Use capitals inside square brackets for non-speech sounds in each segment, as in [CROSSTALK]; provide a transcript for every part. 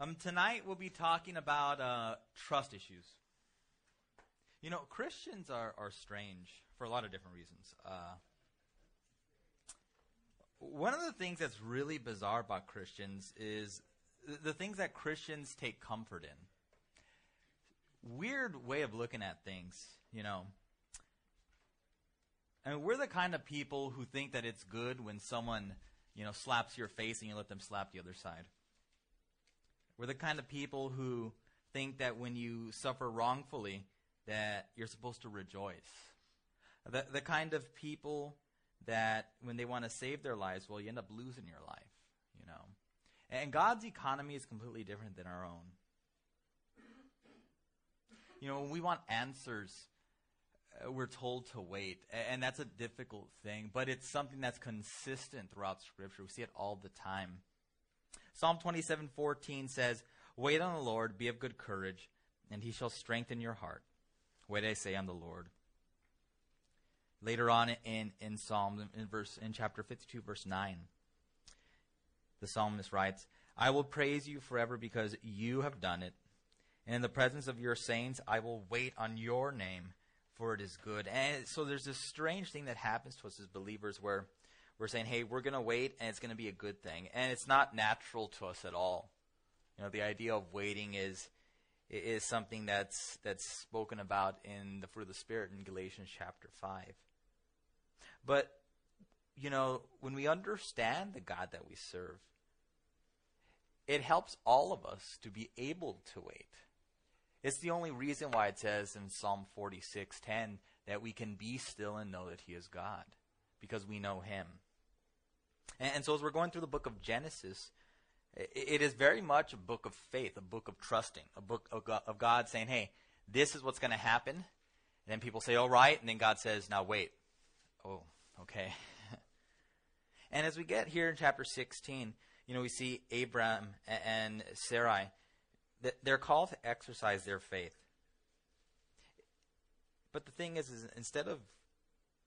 Um, tonight we'll be talking about uh, trust issues. You know, Christians are, are strange for a lot of different reasons. Uh, one of the things that's really bizarre about Christians is the things that Christians take comfort in. Weird way of looking at things, you know. And we're the kind of people who think that it's good when someone, you know, slaps your face and you let them slap the other side. We're the kind of people who think that when you suffer wrongfully, that you're supposed to rejoice. The, the kind of people that when they want to save their lives, well, you end up losing your life, you know. And God's economy is completely different than our own. You know, when we want answers, uh, we're told to wait, and that's a difficult thing, but it's something that's consistent throughout Scripture. We see it all the time. Psalm 27:14 says, "Wait on the Lord, be of good courage, and he shall strengthen your heart." Wait, I say on the Lord. Later on in, in Psalm, in verse in chapter 52, verse 9, the psalmist writes, I will praise you forever because you have done it. And in the presence of your saints, I will wait on your name, for it is good. And so there's this strange thing that happens to us as believers where we're saying, hey, we're going to wait and it's going to be a good thing. And it's not natural to us at all. You know, the idea of waiting is is something that's that's spoken about in the fruit of the spirit in Galatians chapter 5. But you know, when we understand the God that we serve, it helps all of us to be able to wait. It's the only reason why it says in Psalm 46:10 that we can be still and know that he is God because we know him. And, and so as we're going through the book of Genesis, it is very much a book of faith, a book of trusting, a book of God saying, hey, this is what's going to happen. And then people say, all right. And then God says, now wait. Oh, okay. [LAUGHS] and as we get here in chapter 16, you know, we see Abram and Sarai. They're called to exercise their faith. But the thing is, is instead of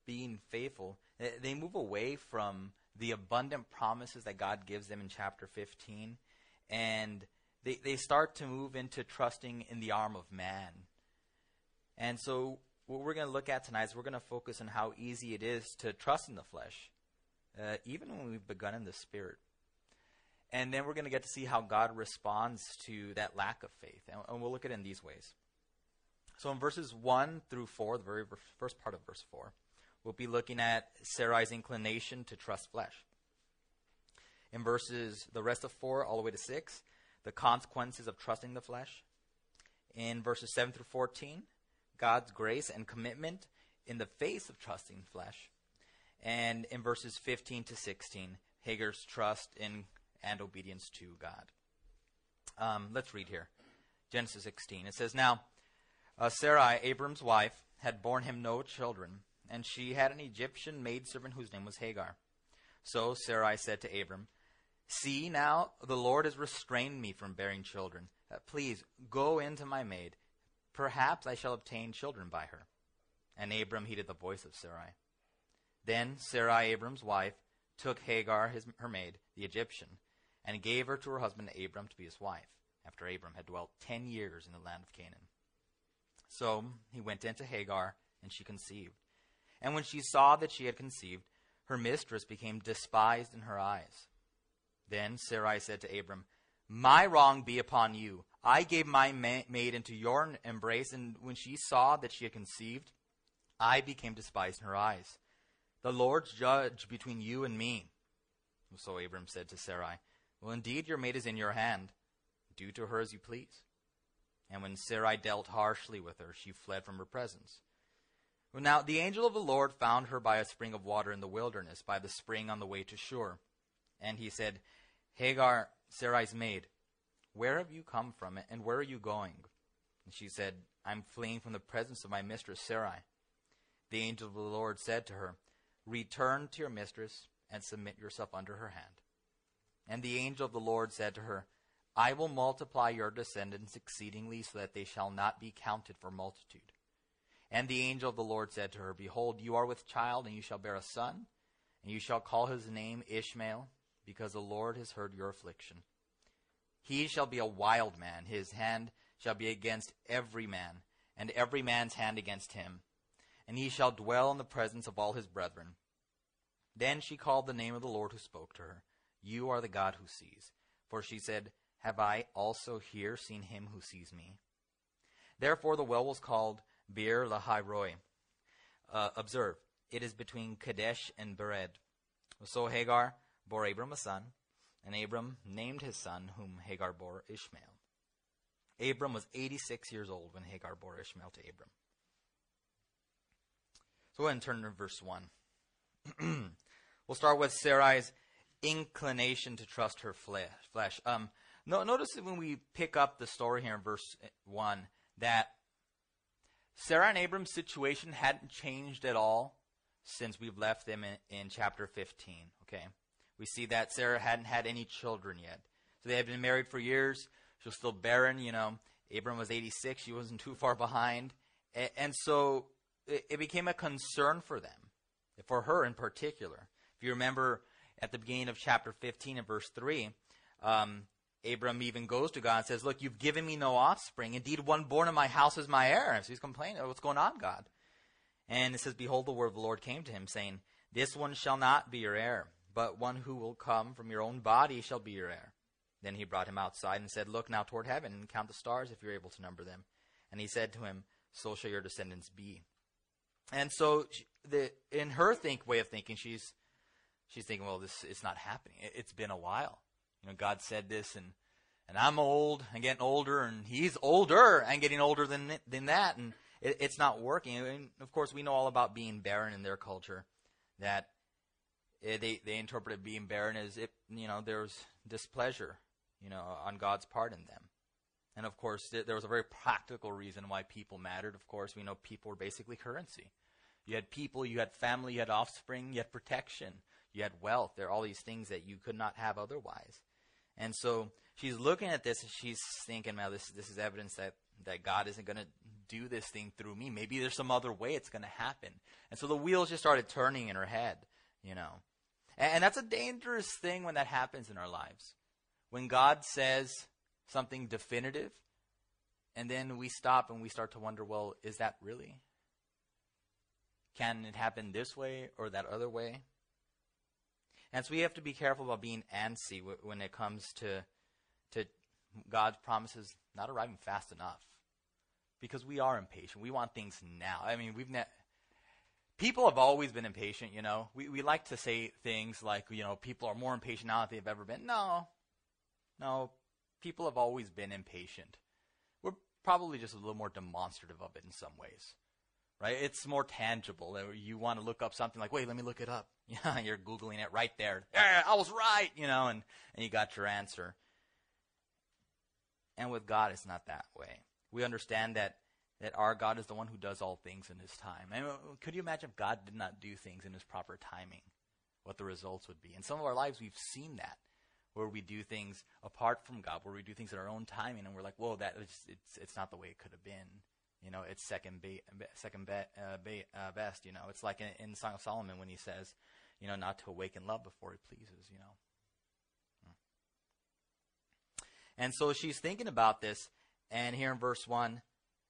being faithful, they move away from the abundant promises that God gives them in chapter 15, and they, they start to move into trusting in the arm of man. And so, what we're going to look at tonight is we're going to focus on how easy it is to trust in the flesh, uh, even when we've begun in the spirit. And then we're going to get to see how God responds to that lack of faith. And, and we'll look at it in these ways. So, in verses 1 through 4, the very first part of verse 4, we'll be looking at Sarai's inclination to trust flesh. In verses, the rest of 4 all the way to 6, the consequences of trusting the flesh. In verses 7 through 14, God's grace and commitment in the face of trusting flesh. And in verses 15 to 16, Hagar's trust in and obedience to God. Um, let's read here. Genesis 16. It says, Now, uh, Sarai, Abram's wife, had borne him no children and she had an Egyptian maidservant whose name was Hagar. So Sarai said to Abram, See now, the Lord has restrained me from bearing children. Uh, please go in to my maid. Perhaps I shall obtain children by her. And Abram heeded the voice of Sarai. Then Sarai, Abram's wife, took Hagar, his, her maid, the Egyptian, and gave her to her husband Abram to be his wife, after Abram had dwelt ten years in the land of Canaan. So he went into Hagar, and she conceived. And when she saw that she had conceived, her mistress became despised in her eyes. Then Sarai said to Abram, My wrong be upon you. I gave my ma- maid into your embrace, and when she saw that she had conceived, I became despised in her eyes. The Lord's judge between you and me. So Abram said to Sarai, Well, indeed, your maid is in your hand. Do to her as you please. And when Sarai dealt harshly with her, she fled from her presence. Now the angel of the Lord found her by a spring of water in the wilderness, by the spring on the way to Shur. And he said, Hagar, Sarai's maid, where have you come from, and where are you going? And she said, I'm fleeing from the presence of my mistress Sarai. The angel of the Lord said to her, Return to your mistress and submit yourself under her hand. And the angel of the Lord said to her, I will multiply your descendants exceedingly, so that they shall not be counted for multitude. And the angel of the Lord said to her, Behold, you are with child, and you shall bear a son, and you shall call his name Ishmael, because the Lord has heard your affliction. He shall be a wild man. His hand shall be against every man, and every man's hand against him. And he shall dwell in the presence of all his brethren. Then she called the name of the Lord who spoke to her. You are the God who sees. For she said, Have I also here seen him who sees me? Therefore the well was called Beer Lahai Roi. Uh, observe, it is between Kadesh and Bered. So Hagar bore Abram a son, and Abram named his son, whom Hagar bore Ishmael. Abram was 86 years old when Hagar bore Ishmael to Abram. So and turn to verse 1. [CLEARS THROAT] we'll start with Sarai's inclination to trust her flesh. Um, no, notice when we pick up the story here in verse 1 that Sarah and Abram's situation hadn't changed at all since we've left them in, in chapter 15. Okay? We see that Sarah hadn't had any children yet. So they had been married for years. She was still barren, you know. Abram was 86. She wasn't too far behind. And, and so it, it became a concern for them, for her in particular. If you remember at the beginning of chapter 15 and verse 3, um, Abram even goes to God and says, Look, you've given me no offspring. Indeed, one born in my house is my heir. So he's complaining, What's going on, God? And it says, Behold, the word of the Lord came to him, saying, This one shall not be your heir, but one who will come from your own body shall be your heir. Then he brought him outside and said, Look now toward heaven and count the stars if you're able to number them. And he said to him, So shall your descendants be. And so, the, in her think way of thinking, she's she's thinking, well, this it's not happening. It, has been a while. You know, God said this, and and I'm old and getting older, and He's older and getting older than than that, and it, it's not working. And of course, we know all about being barren in their culture, that eh, they they interpreted being barren as if you know there was displeasure, you know, on God's part in them. And of course, there was a very practical reason why people mattered. Of course, we know people were basically currency. You had people, you had family, you had offspring, you had protection, you had wealth. There are all these things that you could not have otherwise. And so she's looking at this and she's thinking, "Well, this this is evidence that that God isn't going to do this thing through me. Maybe there's some other way it's going to happen." And so the wheels just started turning in her head, you know. And, and that's a dangerous thing when that happens in our lives. When God says something definitive, and then we stop and we start to wonder, well, is that really? Can it happen this way or that other way? And so we have to be careful about being antsy when it comes to to God's promises not arriving fast enough, because we are impatient. We want things now. I mean, we've ne- people have always been impatient. You know, we we like to say things like, you know, people are more impatient now than they've ever been. No, no, people have always been impatient. We're probably just a little more demonstrative of it in some ways right? It's more tangible. You want to look up something like, wait, let me look it up. Yeah, [LAUGHS] you're Googling it right there. Yeah, I was right, you know, and, and you got your answer. And with God, it's not that way. We understand that, that our God is the one who does all things in his time. And uh, could you imagine if God did not do things in his proper timing? What the results would be. In some of our lives, we've seen that where we do things apart from God, where we do things in our own timing, and we're like, "Whoa, that is, it's it's not the way it could have been." You know, it's second be, second be, uh, be, uh, best. You know, it's like in, in Song of Solomon when he says, you know, not to awaken love before he pleases. You know. Hmm. And so she's thinking about this, and here in verse one,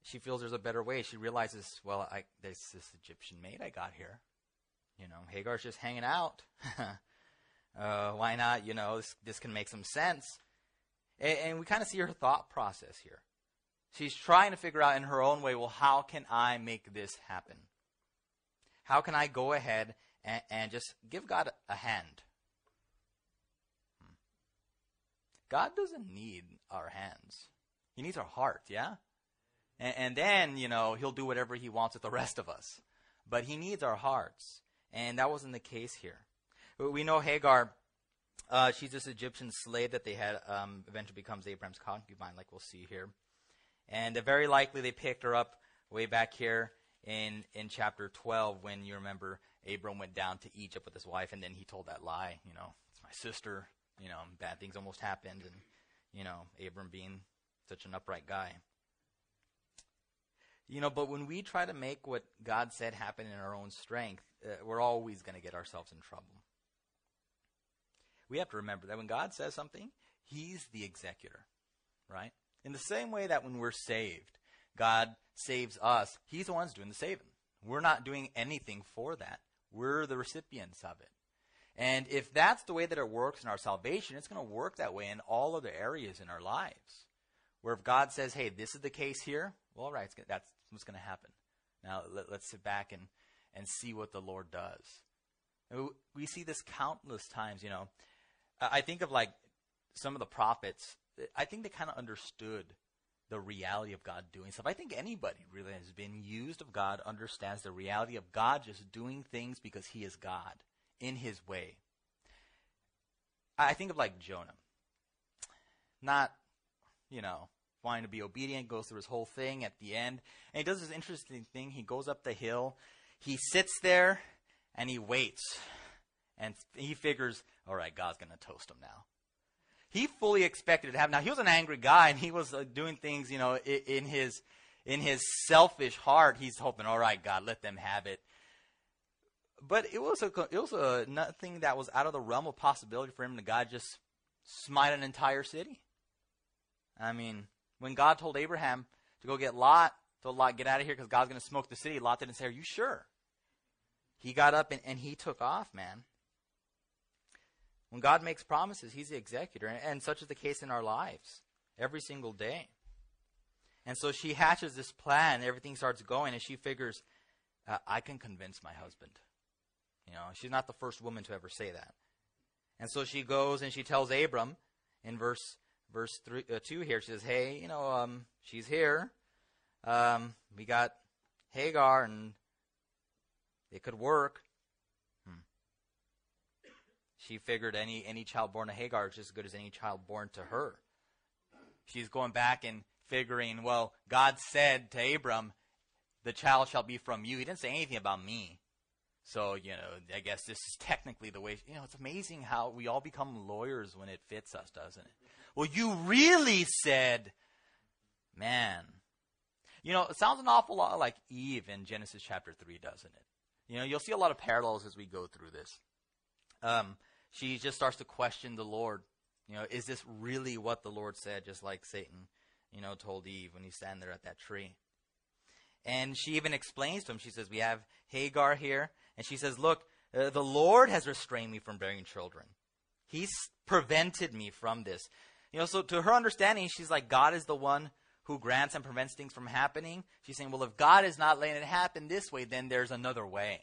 she feels there's a better way. She realizes, well, I, there's this Egyptian maid I got here. You know, Hagar's just hanging out. [LAUGHS] uh, why not? You know, this, this can make some sense. And, and we kind of see her thought process here. She's trying to figure out in her own way, well, how can I make this happen? How can I go ahead and, and just give God a hand? Hmm. God doesn't need our hands. He needs our heart, yeah? And, and, then, you know, he'll do whatever he wants with the rest of us. But he needs our hearts. And that wasn't the case here. We know Hagar, uh, she's this Egyptian slave that they had, um, eventually becomes Abraham's concubine, like we'll see here. And uh, very likely they picked her up way back here in, in chapter 12 when you remember Abram went down to Egypt with his wife and then he told that lie, you know, it's my sister, you know, bad things almost happened and, you know, Abram being such an upright guy. You know, but when we try to make what God said happen in our own strength, uh, we're always going to get ourselves in trouble. We have to remember that when God says something, He's the executor, right? In the same way that when we're saved, God saves us, He's the one's doing the saving. We're not doing anything for that. We're the recipients of it. And if that's the way that it works in our salvation, it's going to work that way in all other areas in our lives. Where if God says, hey, this is the case here, well, all right, that's what's going to happen. Now let, us sit back and, and see what the Lord does. We see this countless times, you know. I think of like some of the prophets, I think they kind of understood the reality of God doing stuff. I think anybody really has been used of God understands the reality of God just doing things because he is God in his way. I think of like Jonah. Not, you know, wanting to be obedient, goes through his whole thing at the end. And he does this interesting thing. He goes up the hill, he sits there, and he waits. And he figures, all right, God's going to toast him now he fully expected it to happen. Now he was an angry guy, and he was uh, doing things, you know, in, in, his in his selfish heart. He's hoping, all right, God, let them have it. But it was a it was a nothing that was out of the realm of possibility for him to God just smite an entire city. I mean, when God told Abraham to go get Lot, told Lot get out of here because God's going to smoke the city. Lot didn't say, "Are you sure?" He got up and, and he took off, man. When God makes promises, He's the executor, and, and such is the case in our lives every single day. And so she hatches this plan, everything starts going, and she figures, uh, I can convince my husband. You know, she's not the first woman to ever say that. And so she goes and she tells Abram in verse verse three, uh, 2 here, she says, Hey, you know, um, she's here. Um, we got Hagar, and it could work. She figured any any child born to Hagar is just as good as any child born to her. She's going back and figuring, well, God said to Abram, "The child shall be from you." He didn't say anything about me. So, you know, I guess this is technically the way, you know, it's amazing how we all become lawyers when it fits us, doesn't it? Well, you really said, man. You know, it sounds an awful lot like Eve in Genesis chapter 3, doesn't it? You know, you'll see a lot of parallels as we go through this. Um, she just starts to question the Lord. You know, is this really what the Lord said? Just like Satan, you know, told Eve when he stand there at that tree. And she even explains to him. She says, "We have Hagar here," and she says, "Look, uh, the Lord has restrained me from bearing children. He's prevented me from this." You know, so to her understanding, she's like, God is the one who grants and prevents things from happening. She's saying, well, if God is not letting it happen this way, then there's another way.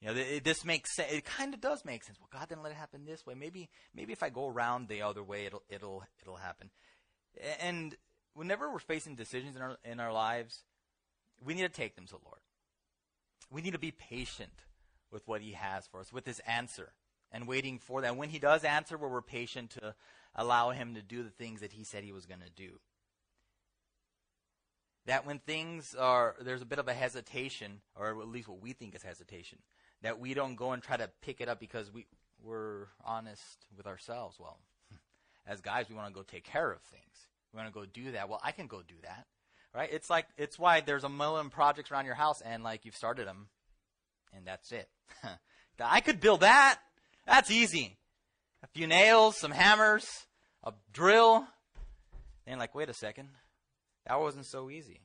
You know, this makes sense. It kind of does make sense. Well, God didn't let it happen this way. Maybe, maybe if I go around the other way, it'll, it'll, it'll happen. And whenever we're facing decisions in our in our lives, we need to take them to the Lord. We need to be patient with what He has for us, with His answer, and waiting for that. When He does answer, we're patient to allow Him to do the things that He said He was going to do. That when things are, there's a bit of a hesitation, or at least what we think is hesitation that we don't go and try to pick it up because we we're honest with ourselves. Well, [LAUGHS] as guys, we want to go take care of things. We want to go do that. Well, I can go do that, right? It's like it's why there's a million projects around your house, and like you've started them, and that's it. [LAUGHS] I could build that. That's easy. A few nails, some hammers, a drill. And like, wait a second, that wasn't so easy.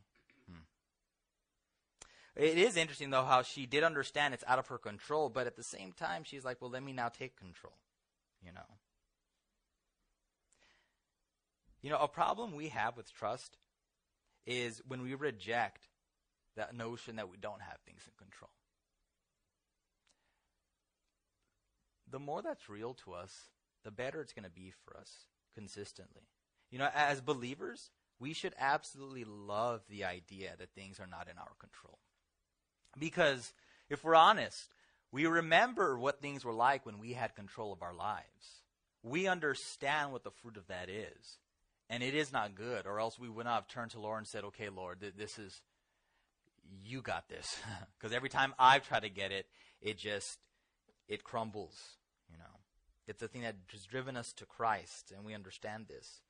It is interesting, though, how she did understand it's out of her control, but at the same time, she's like, well, let me now take control, you know. You know, a problem we have with trust is when we reject that notion that we don't have things in control. The more that's real to us, the better it's going to be for us consistently. You know, as believers, we should absolutely love the idea that things are not in our control. Because if we're honest, we remember what things were like when we had control of our lives. We understand what the fruit of that is. And it is not good, or else we would not have turned to Lord and said, okay, Lord, th- this is, you got this. [LAUGHS] Because every time I've tried to get it, it just, it crumbles, you know. It's the thing that has driven us to Christ, and we understand this.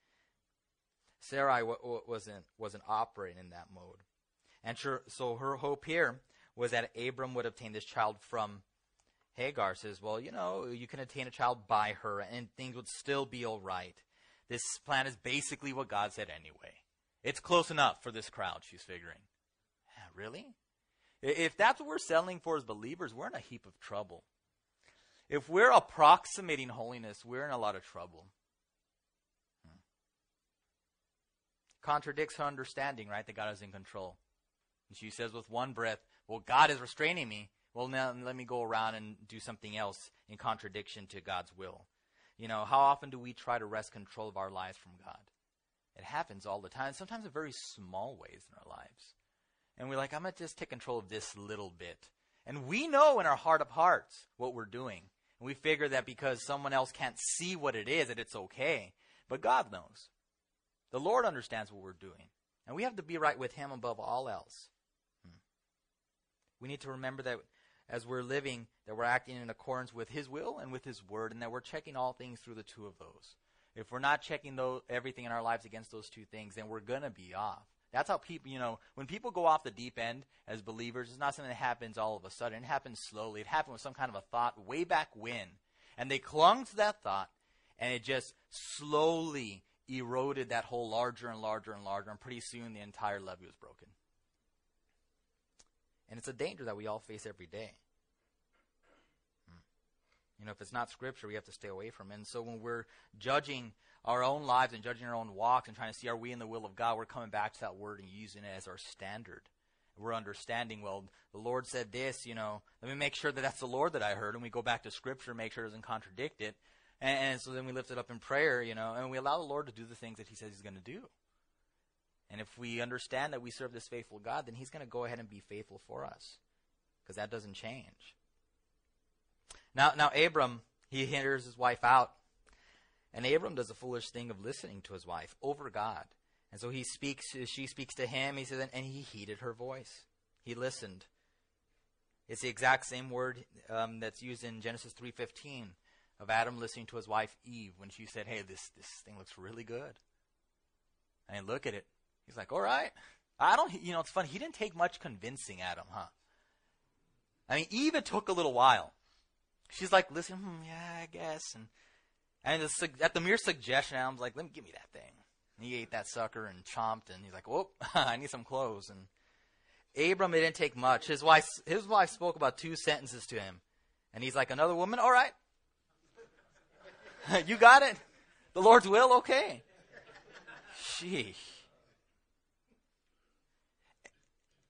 Sarai w- w- wasn't, wasn't operating in that mode. And sure, so her hope here was that Abram would obtain this child from Hagar. Says, well, you know, you can obtain a child by her, and things would still be all right. This plan is basically what God said anyway. It's close enough for this crowd, she's figuring. Yeah, really? If that's what we're settling for as believers, we're in a heap of trouble. If we're approximating holiness, we're in a lot of trouble. Hmm. Contradicts her understanding, right? That God is in control. And she says with one breath, Well, God is restraining me. Well, now let me go around and do something else in contradiction to God's will. You know, how often do we try to wrest control of our lives from God? It happens all the time, sometimes in very small ways in our lives. And we're like, I'm going to just take control of this little bit. And we know in our heart of hearts what we're doing. And we figure that because someone else can't see what it is, that it's okay. But God knows. The Lord understands what we're doing. And we have to be right with Him above all else. We need to remember that as we're living, that we're acting in accordance with His will and with His word, and that we're checking all things through the two of those. If we're not checking those, everything in our lives against those two things, then we're going to be off. That's how people, you know, when people go off the deep end as believers, it's not something that happens all of a sudden. It happens slowly. It happened with some kind of a thought way back when. And they clung to that thought, and it just slowly eroded that hole larger and larger and larger, and pretty soon the entire levee was broken. And it's a danger that we all face every day. Hmm. You know, if it's not scripture, we have to stay away from it. And so when we're judging our own lives and judging our own walks and trying to see are we in the will of God, we're coming back to that word and using it as our standard. We're understanding, well, the Lord said this, you know, let me make sure that that's the Lord that I heard. And we go back to scripture, make sure it doesn't contradict it. And, and so then we lift it up in prayer, you know, and we allow the Lord to do the things that He says He's going to do. And if we understand that we serve this faithful God, then He's going to go ahead and be faithful for us, because that doesn't change. Now, now Abram, he hears his wife out, and Abram does a foolish thing of listening to his wife over God. And so he speaks, she speaks to him. He says, and he heeded her voice. He listened. It's the exact same word um, that's used in Genesis three fifteen of Adam listening to his wife Eve when she said, "Hey, this this thing looks really good." And look at it. He's like, all right. I don't, you know, it's funny. He didn't take much convincing Adam, huh? I mean, Eve, it took a little while. She's like, listen, hmm, yeah, I guess. And, and at the mere suggestion, Adam's like, let me give me that thing. And he ate that sucker and chomped, and he's like, whoop, [LAUGHS] I need some clothes. And Abram, it didn't take much. His wife, his wife spoke about two sentences to him. And he's like, another woman? All right. [LAUGHS] you got it. The Lord's will? Okay. Sheesh.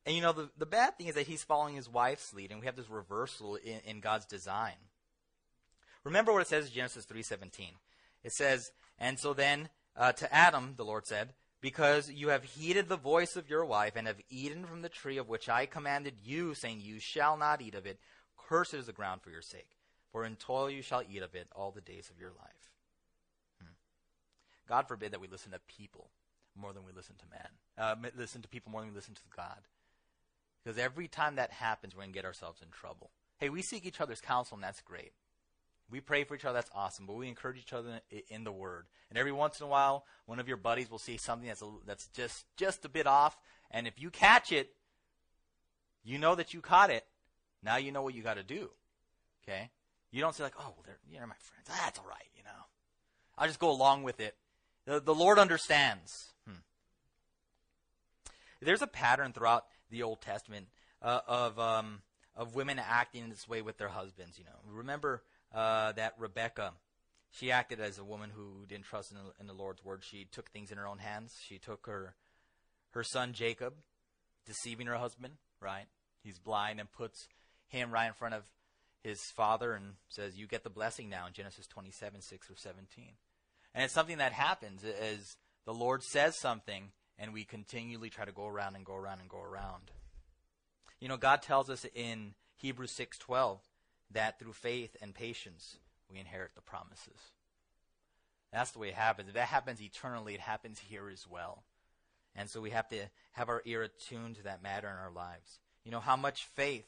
And you know, the, the bad thing is that he's following his wife's lead, and we have this reversal in, in God's design. Remember what it says in Genesis 3.17. It says, And so then uh, to Adam, the Lord said, Because you have heeded the voice of your wife, and have eaten from the tree of which I commanded you, saying, You shall not eat of it, cursed is the ground for your sake. For in toil you shall eat of it all the days of your life. Hmm. God forbid that we listen to people more than we listen to man. Uh, listen to people more than we listen to God. Because every time that happens, we're going to get ourselves in trouble. Hey, we seek each other's counsel, and that's great. We pray for each other, that's awesome. But we encourage each other in, the Word. And every once in a while, one of your buddies will see something that's, a, that's just, just a bit off. And if you catch it, you know that you caught it. Now you know what you got to do. Okay? You don't say, like, oh, well, they're, they're my friends. Ah, that's all right, you know. I'll just go along with it. The, the Lord understands. Hmm. There's a pattern throughout the Old Testament uh, of um, of women acting in this way with their husbands. You know, remember uh, that Rebecca, she acted as a woman who didn't trust in the, in the, Lord's word. She took things in her own hands. She took her her son Jacob, deceiving her husband. Right, he's blind and puts him right in front of his father and says, "You get the blessing now." In Genesis twenty-seven, six or seventeen, and it's something that happens as the Lord says something and we continually try to go around and go around and go around. You know, God tells us in Hebrews 6:12 that through faith and patience we inherit the promises. That's the way it happens. If that happens eternally, it happens here as well. And so we have to have our ear attuned to that matter in our lives. You know, how much faith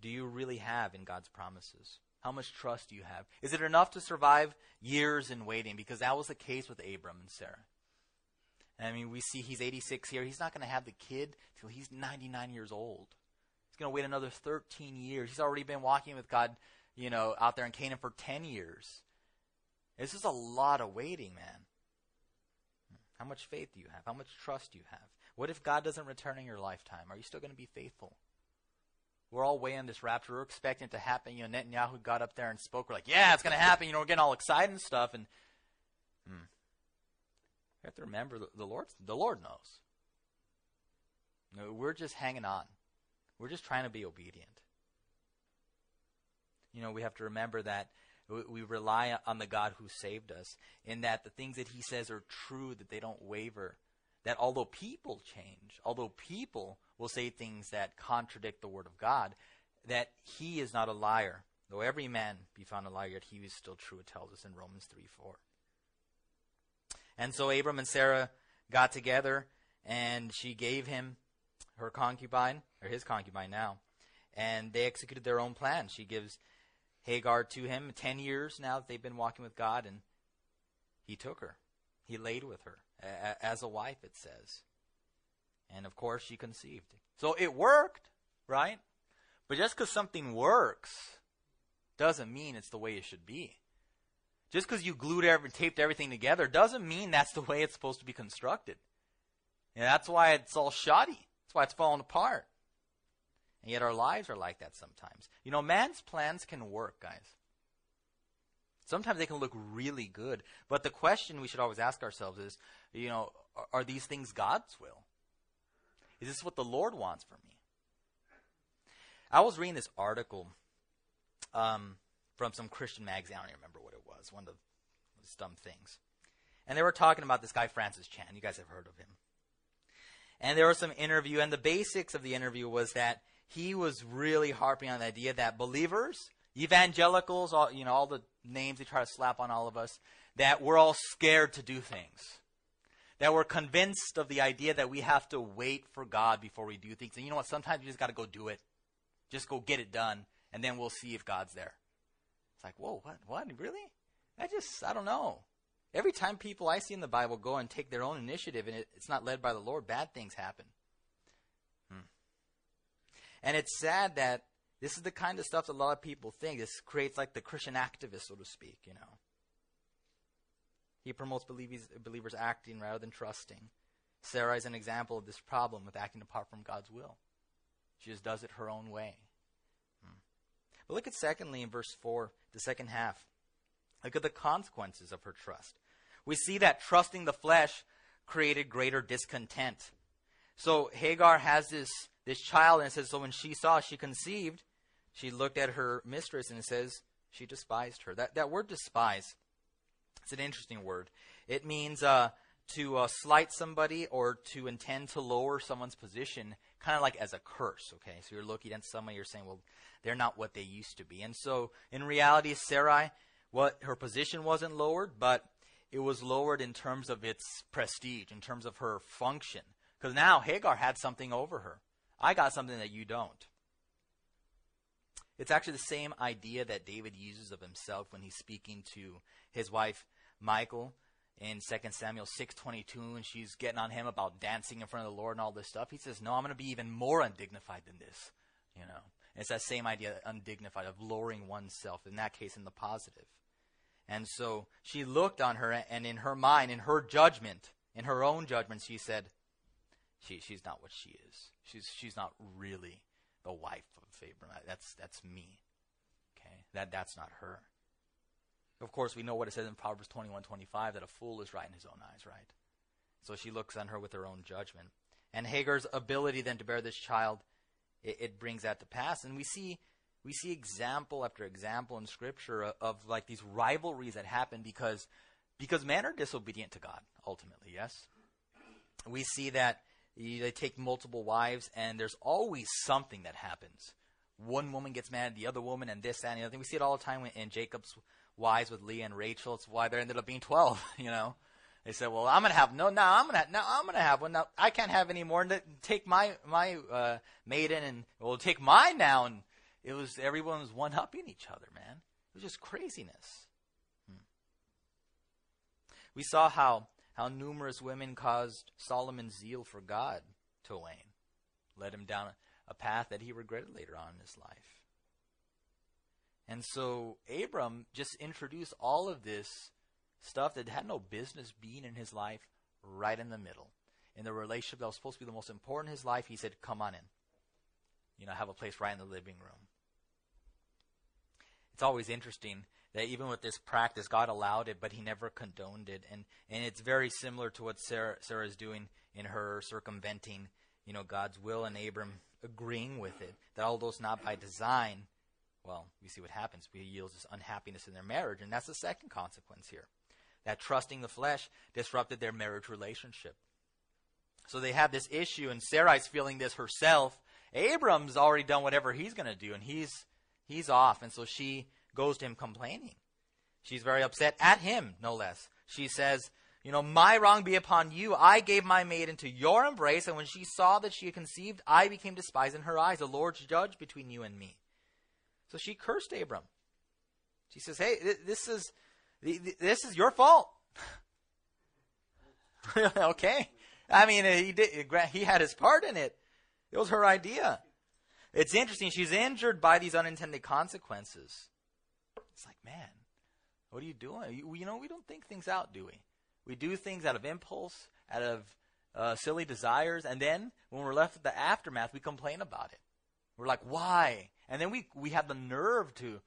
do you really have in God's promises? How much trust do you have? Is it enough to survive years in waiting? Because that was the case with Abram and Sarah. I mean, we see he's 86 here. He's not going to have the kid till he's 99 years old. He's going to wait another 13 years. He's already been walking with God, you know, out there in Canaan for 10 years. This is a lot of waiting, man. How much faith do you have? How much trust do you have? What if God doesn't return in your lifetime? Are you still going to be faithful? We're all waiting this rapture. We're expecting it to happen. You know, Netanyahu got up there and spoke. We're like, yeah, it's going to happen. You know, we're getting all excited and stuff. And hmm. You have to remember the, the Lord. The Lord knows. No, we're just hanging on. We're just trying to be obedient. You know, we have to remember that we, we rely on the God who saved us, in that the things that He says are true, that they don't waver. That although people change, although people will say things that contradict the Word of God, that He is not a liar. Though every man be found a liar, yet He is still true, it tells us in Romans 3 4. And so Abram and Sarah got together, and she gave him her concubine, or his concubine now, and they executed their own plan. She gives Hagar to him. Ten years now that they've been walking with God, and he took her. He laid with her as a wife, it says. And of course, she conceived. So it worked, right? But just because something works doesn't mean it's the way it should be. Just because you glued every, taped everything together doesn't mean that's the way it's supposed to be constructed. And that's why it's all shoddy. That's why it's falling apart. And yet our lives are like that sometimes. You know, man's plans can work, guys. Sometimes they can look really good. But the question we should always ask ourselves is, you know, are, are these things God's will? Is this what the Lord wants for me? I was reading this article um, from some Christian magazine. I don't remember One of those dumb things. And they were talking about this guy, Francis Chan. You guys have heard of him. And there was some interview, and the basics of the interview was that he was really harping on the idea that believers, evangelicals, all, you know, all the names they try to slap on all of us, that we're all scared to do things. That we're convinced of the idea that we have to wait for God before we do things. And you know what? Sometimes you just got to go do it. Just go get it done, and then we'll see if God's there. It's like, whoa, what? What? Really? I just, I don't know. Every time people I see in the Bible go and take their own initiative and it, it's not led by the Lord, bad things happen. And it's sad that this is the kind of stuff that a lot of people think. This creates like the Christian activist, so to speak, you know. He promotes believers, believers acting rather than trusting. Sarah is an example of this problem with acting apart from God's will. She just does it her own way. Hmm. But look at secondly in verse 4, the second half. Look at the consequences of her trust. We see that trusting the flesh created greater discontent. So Hagar has this this child, and it says, so when she saw, she conceived, she looked at her mistress, and it says, she despised her. That, that word despise, it's an interesting word. It means uh, to uh, slight somebody or to intend to lower someone's position, kind of like as a curse, okay? So you're looking at somebody, you're saying, well, they're not what they used to be. And so in reality, Sarai, what her position wasn't lowered, but it was lowered in terms of its prestige, in terms of her function. Because now Hagar had something over her. I got something that you don't. It's actually the same idea that David uses of himself when he's speaking to his wife Michal in 2 Samuel 6:22 and she's getting on him about dancing in front of the Lord and all this stuff. He says, "No, I'm going to be even more undignified than this." You know. And it's that same idea undignified of lowering oneself in that case in the positive. And so she looked on her and in her mind in her judgment, in her own judgment she said, she, she's not what she is. She's, she's not really the wife of Abram. That's, that's me. Okay? That, that's not her. Of course, we know what it says in Proverbs 21 25 that a fool is right in his own eyes, right? So she looks on her with her own judgment. And Hagar's ability then to bear this child, it, it brings that to pass. And we see we see example after example in Scripture of, of, like these rivalries that happen because because men are disobedient to God ultimately. Yes, we see that they take multiple wives, and there's always something that happens. One woman gets mad at the other woman, and this, that, and the other thing. We see it all the time in Jacob's wives with Leah and Rachel. It's why there ended up being 12, [LAUGHS] you know. They said, "Well, I'm gonna have no. Now I'm gonna. Now I'm gonna have one. Now I can't have any more. Take my my uh, maiden and well, take mine now." And it was everyone was one upping each other, man. It was just craziness. Hmm. We saw how how numerous women caused Solomon's zeal for God to wane, led him down a path that he regretted later on in his life. And so Abram just introduced all of this stuff that had no business being in his life right in the middle. In the relationship that was supposed to be the most important in his life, he said, Come on in. You know, have a place right in the living room. It's always interesting that even with this practice, God allowed it, but He never condoned it, and and it's very similar to what Sarah Sarah is doing in her circumventing, you know, God's will, and Abram agreeing with it. That although it's not by design, well, we see what happens. We yields this unhappiness in their marriage, and that's the second consequence here. That trusting the flesh disrupted their marriage relationship. So they have this issue, and Sarai's feeling this herself. Abram's already done whatever he's going to do, and he's he's off, and so she goes to him complaining. She's very upset at him, no less. She says, You know, my wrong be upon you. I gave my maid into your embrace, and when she saw that she had conceived, I became despised in her eyes, the Lord's judge between you and me. So she cursed Abram. She says, Hey, this is, this is your fault. [LAUGHS] okay. I mean, he did, he had his part in it. It was her idea. It's interesting. She's injured by these unintended consequences. It's like, man, what are you doing? You, you know, we don't think things out, do we? We do things out of impulse, out of uh, silly desires, and then when we're left with the aftermath, we complain about it. We're like, why? And then we, we have the nerve to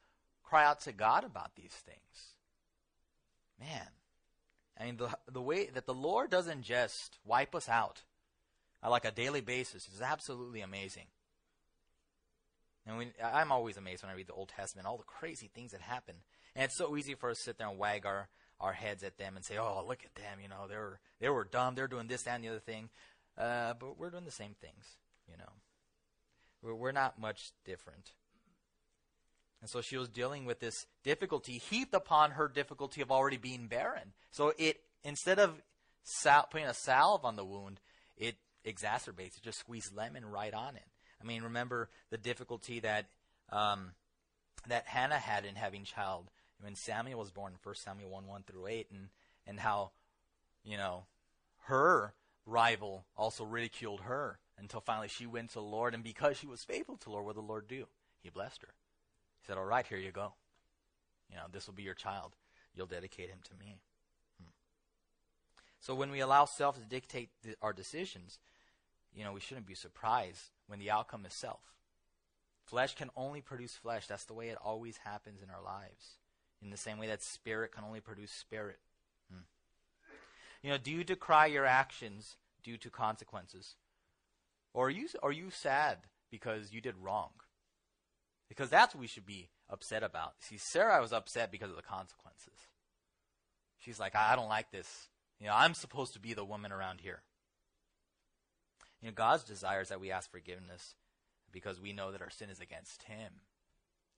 cry out to God about these things. Man, I mean, the, the way that the Lord doesn't just wipe us out on like a daily basis is absolutely amazing. And I'm always amazed when I read the Old Testament, all the crazy things that happen. And it's so easy for us to sit there and wag our, our heads at them and say, "Oh, look at them! You know, they were they were dumb. They're doing this, that, and the other thing." Uh, but we're doing the same things. You know, we're, we're not much different. And so she was dealing with this difficulty heaped upon her difficulty of already being barren. So it instead of sal- putting a salve on the wound, it exacerbates. It just squeezes lemon right on it. I mean, remember the difficulty that um, that Hannah had in having child when Samuel was born, 1 Samuel 1 1 through 8, and, and how, you know, her rival also ridiculed her until finally she went to the Lord. And because she was faithful to the Lord, what did the Lord do? He blessed her. He said, All right, here you go. You know, this will be your child. You'll dedicate him to me. Hmm. So when we allow self to dictate the, our decisions, you know, we shouldn't be surprised when the outcome is self. Flesh can only produce flesh. That's the way it always happens in our lives. In the same way that spirit can only produce spirit. Hmm. You know, do you decry your actions due to consequences? Or are you, are you sad because you did wrong? Because that's what we should be upset about. See, Sarah was upset because of the consequences. She's like, I don't like this. You know, I'm supposed to be the woman around here. You know, God's desire is that we ask forgiveness because we know that our sin is against Him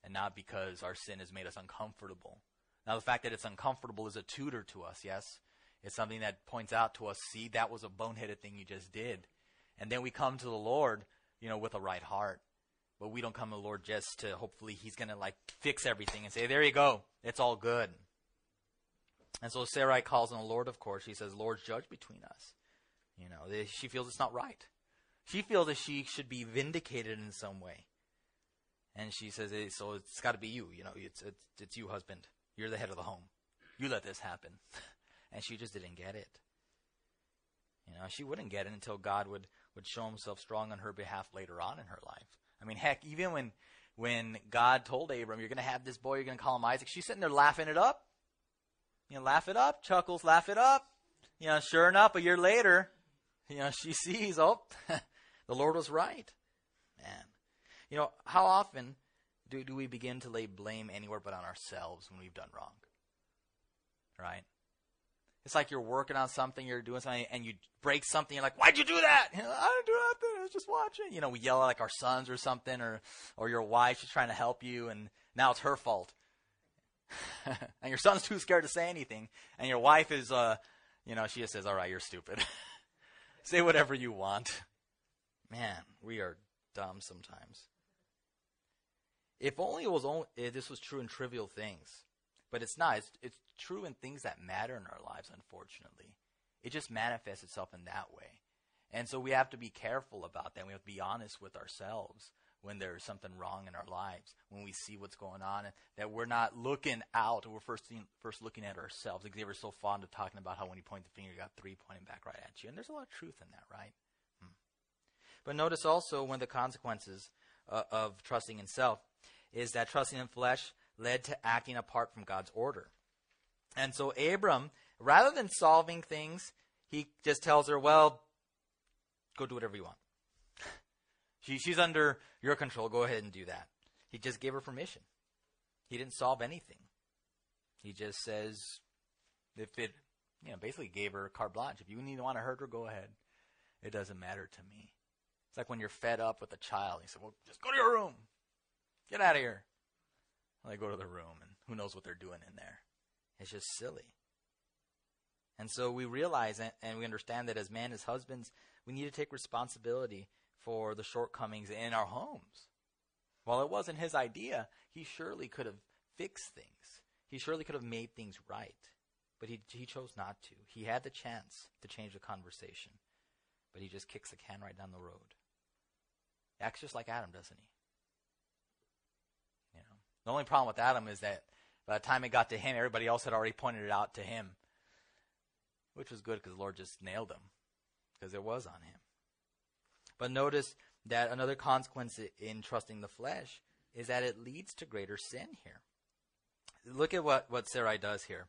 and not because our sin has made us uncomfortable. Now, the fact that it's uncomfortable is a tutor to us, yes? It's something that points out to us, see, that was a boneheaded thing you just did. And then we come to the Lord, you know, with a right heart. But we don't come to the Lord just to hopefully He's going to like fix everything and say, there you go, it's all good. And so Sarai calls on the Lord, of course. She says, Lord, judge between us. You know, she feels it's not right. She feels that she should be vindicated in some way. And she says, hey, so it's got to be you. You know, it's, it's, it's you, husband. You're the head of the home. You let this happen. [LAUGHS] and she just didn't get it. You know, she wouldn't get it until God would, would show himself strong on her behalf later on in her life. I mean, heck, even when, when God told Abram, you're going to have this boy, you're going to call him Isaac, she's sitting there laughing it up. You know, laugh it up, chuckles, laugh it up. You know, sure enough, a year later, you know, she [LAUGHS] sees, oh, [LAUGHS] the Lord was right. Man. You know, how often do, do we begin to lay blame anywhere but on ourselves when we've done wrong? Right? It's like you're working on something, you're doing something, and you break something. You're like, "Why'd you do that?" You know, I didn't do nothing. I was just watching. You know, we yell at like our sons or something, or or your wife. She's trying to help you, and now it's her fault. [LAUGHS] and your son's too scared to say anything, and your wife is, uh, you know, she just says, "All right, you're stupid." [LAUGHS] Say whatever you want. Man, we are dumb sometimes. If only it was only if eh, this was true in trivial things, but it's not. It's, it's true in things that matter in our lives. Unfortunately, it just manifests itself in that way, and so we have to be careful about that. We have to be honest with ourselves when there's something wrong in our lives, when we see what's going on, and that we're not looking out, we're first seeing, first looking at ourselves. Xavier's so fond of talking about how when you point the finger, you got three pointing back right at you, and there's a lot of truth in that, right? But notice also one of the consequences uh, of trusting in self is that trusting in flesh led to acting apart from God's order. And so Abram, rather than solving things, he just tells her, "Well, go do whatever you want." [LAUGHS] She, she's under your control. Go ahead and do that. He just gave her permission. He didn't solve anything. He just says, if it, you know, basically gave her carte blanche. If you need to want to hurt her, go ahead. It doesn't matter to me. It's like when you're fed up with a child. You say, well, just go to your room. Get out of here. They go to the room, and who knows what they're doing in there. It's just silly. And so we realize and we understand that as men, as husbands, we need to take responsibility for the shortcomings in our homes. While it wasn't his idea, he surely could have fixed things. He surely could have made things right. But he, he chose not to. He had the chance to change the conversation, but he just kicks the can right down the road. Acts just like Adam, doesn't he? You know, the only problem with Adam is that by the time it got to him, everybody else had already pointed it out to him, which was good because the Lord just nailed him because it was on him. But notice that another consequence in trusting the flesh is that it leads to greater sin here. Look at what, what Sarai does here.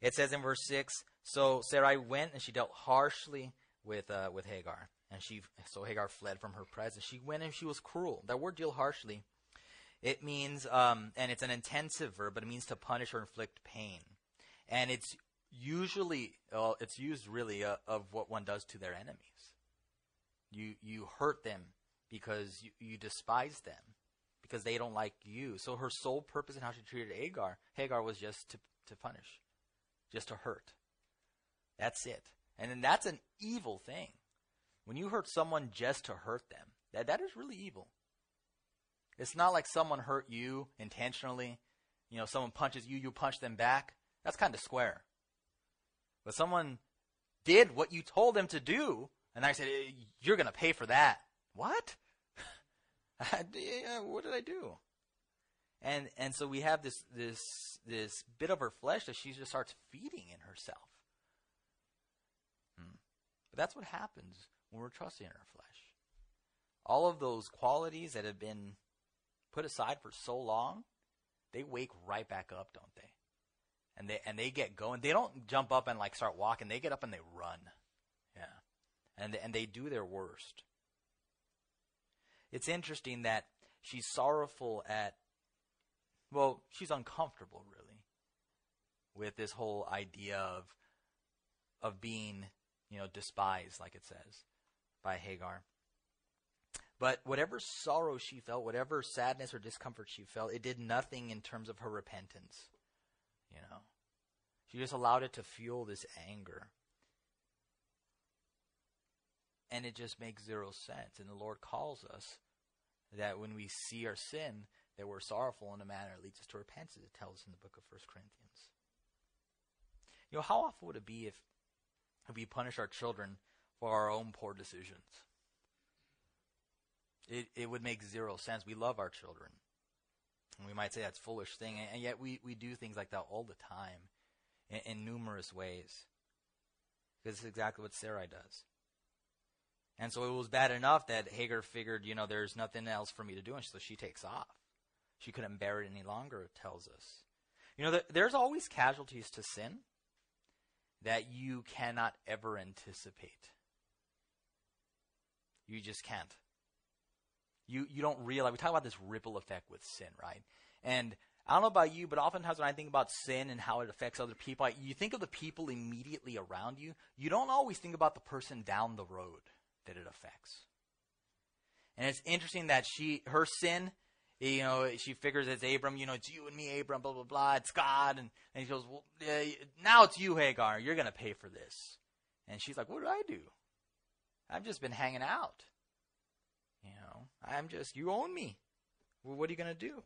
It says in verse 6 So Sarai went and she dealt harshly with, uh, with Hagar. And she, so Hagar fled from her presence. She went and she was cruel. That word deal harshly, it means, um, and it's an intensive verb, but it means to punish or inflict pain. And it's usually, well, it's used really uh, of what one does to their enemies. You you hurt them because you, you despise them because they don't like you. So her sole purpose in how she treated Hagar, Hagar was just to, to punish, just to hurt. That's it. And then that's an evil thing. When you hurt someone just to hurt them, that, that is really evil. It's not like someone hurt you intentionally. You know, someone punches you, you punch them back. That's kind of square. But someone did what you told them to do, and I said, eh, You're going to pay for that. What? [LAUGHS] what did I do? And and so we have this this this bit of her flesh that she just starts feeding in herself. Hmm. But that's what happens when we're trusting in our flesh. All of those qualities that have been put aside for so long, they wake right back up, don't they? And they and they get going. They don't jump up and like start walking. They get up and they run Yeah. and and they do their worst. It's interesting that she's sorrowful at well, she's uncomfortable really with this whole idea of of being, you know, despised like it says by Hagar. But whatever sorrow she felt, whatever sadness or discomfort she felt, it did nothing in terms of her repentance. You know. She just allowed it to fuel this anger and it just makes zero sense. And the Lord calls us that when we see our sin, that we're sorrowful in a manner that leads us to repentance. It tells us in the book of First Corinthians. You know, how awful would it be if, if we punish our children for our own poor decisions? It, it would make zero sense. We love our children. And we might say that's foolish thing, and yet we, we do things like that all the time in, in numerous ways. Because it's exactly what Sarai does. And so it was bad enough that Hagar figured, you know, there's nothing else for me to do, and so she takes off. She couldn't bear it any longer, it tells us. You know, there's always casualties to sin that you cannot ever anticipate. You just can't. You you don't realize we talk about this ripple effect with sin, right? And I don't know about you, but oftentimes when I think about sin and how it affects other people, I, you think of the people immediately around you. You don't always think about the person down the road that it affects. And it's interesting that she, her sin, you know, she figures it's Abram, you know, it's you and me, Abram, blah, blah, blah, it's God. And, and he goes, well, uh, now it's you, Hagar. You're going to pay for this. And she's like, what did I do? I've just been hanging out. You know, I'm just, you own me. Well, what are you going to do?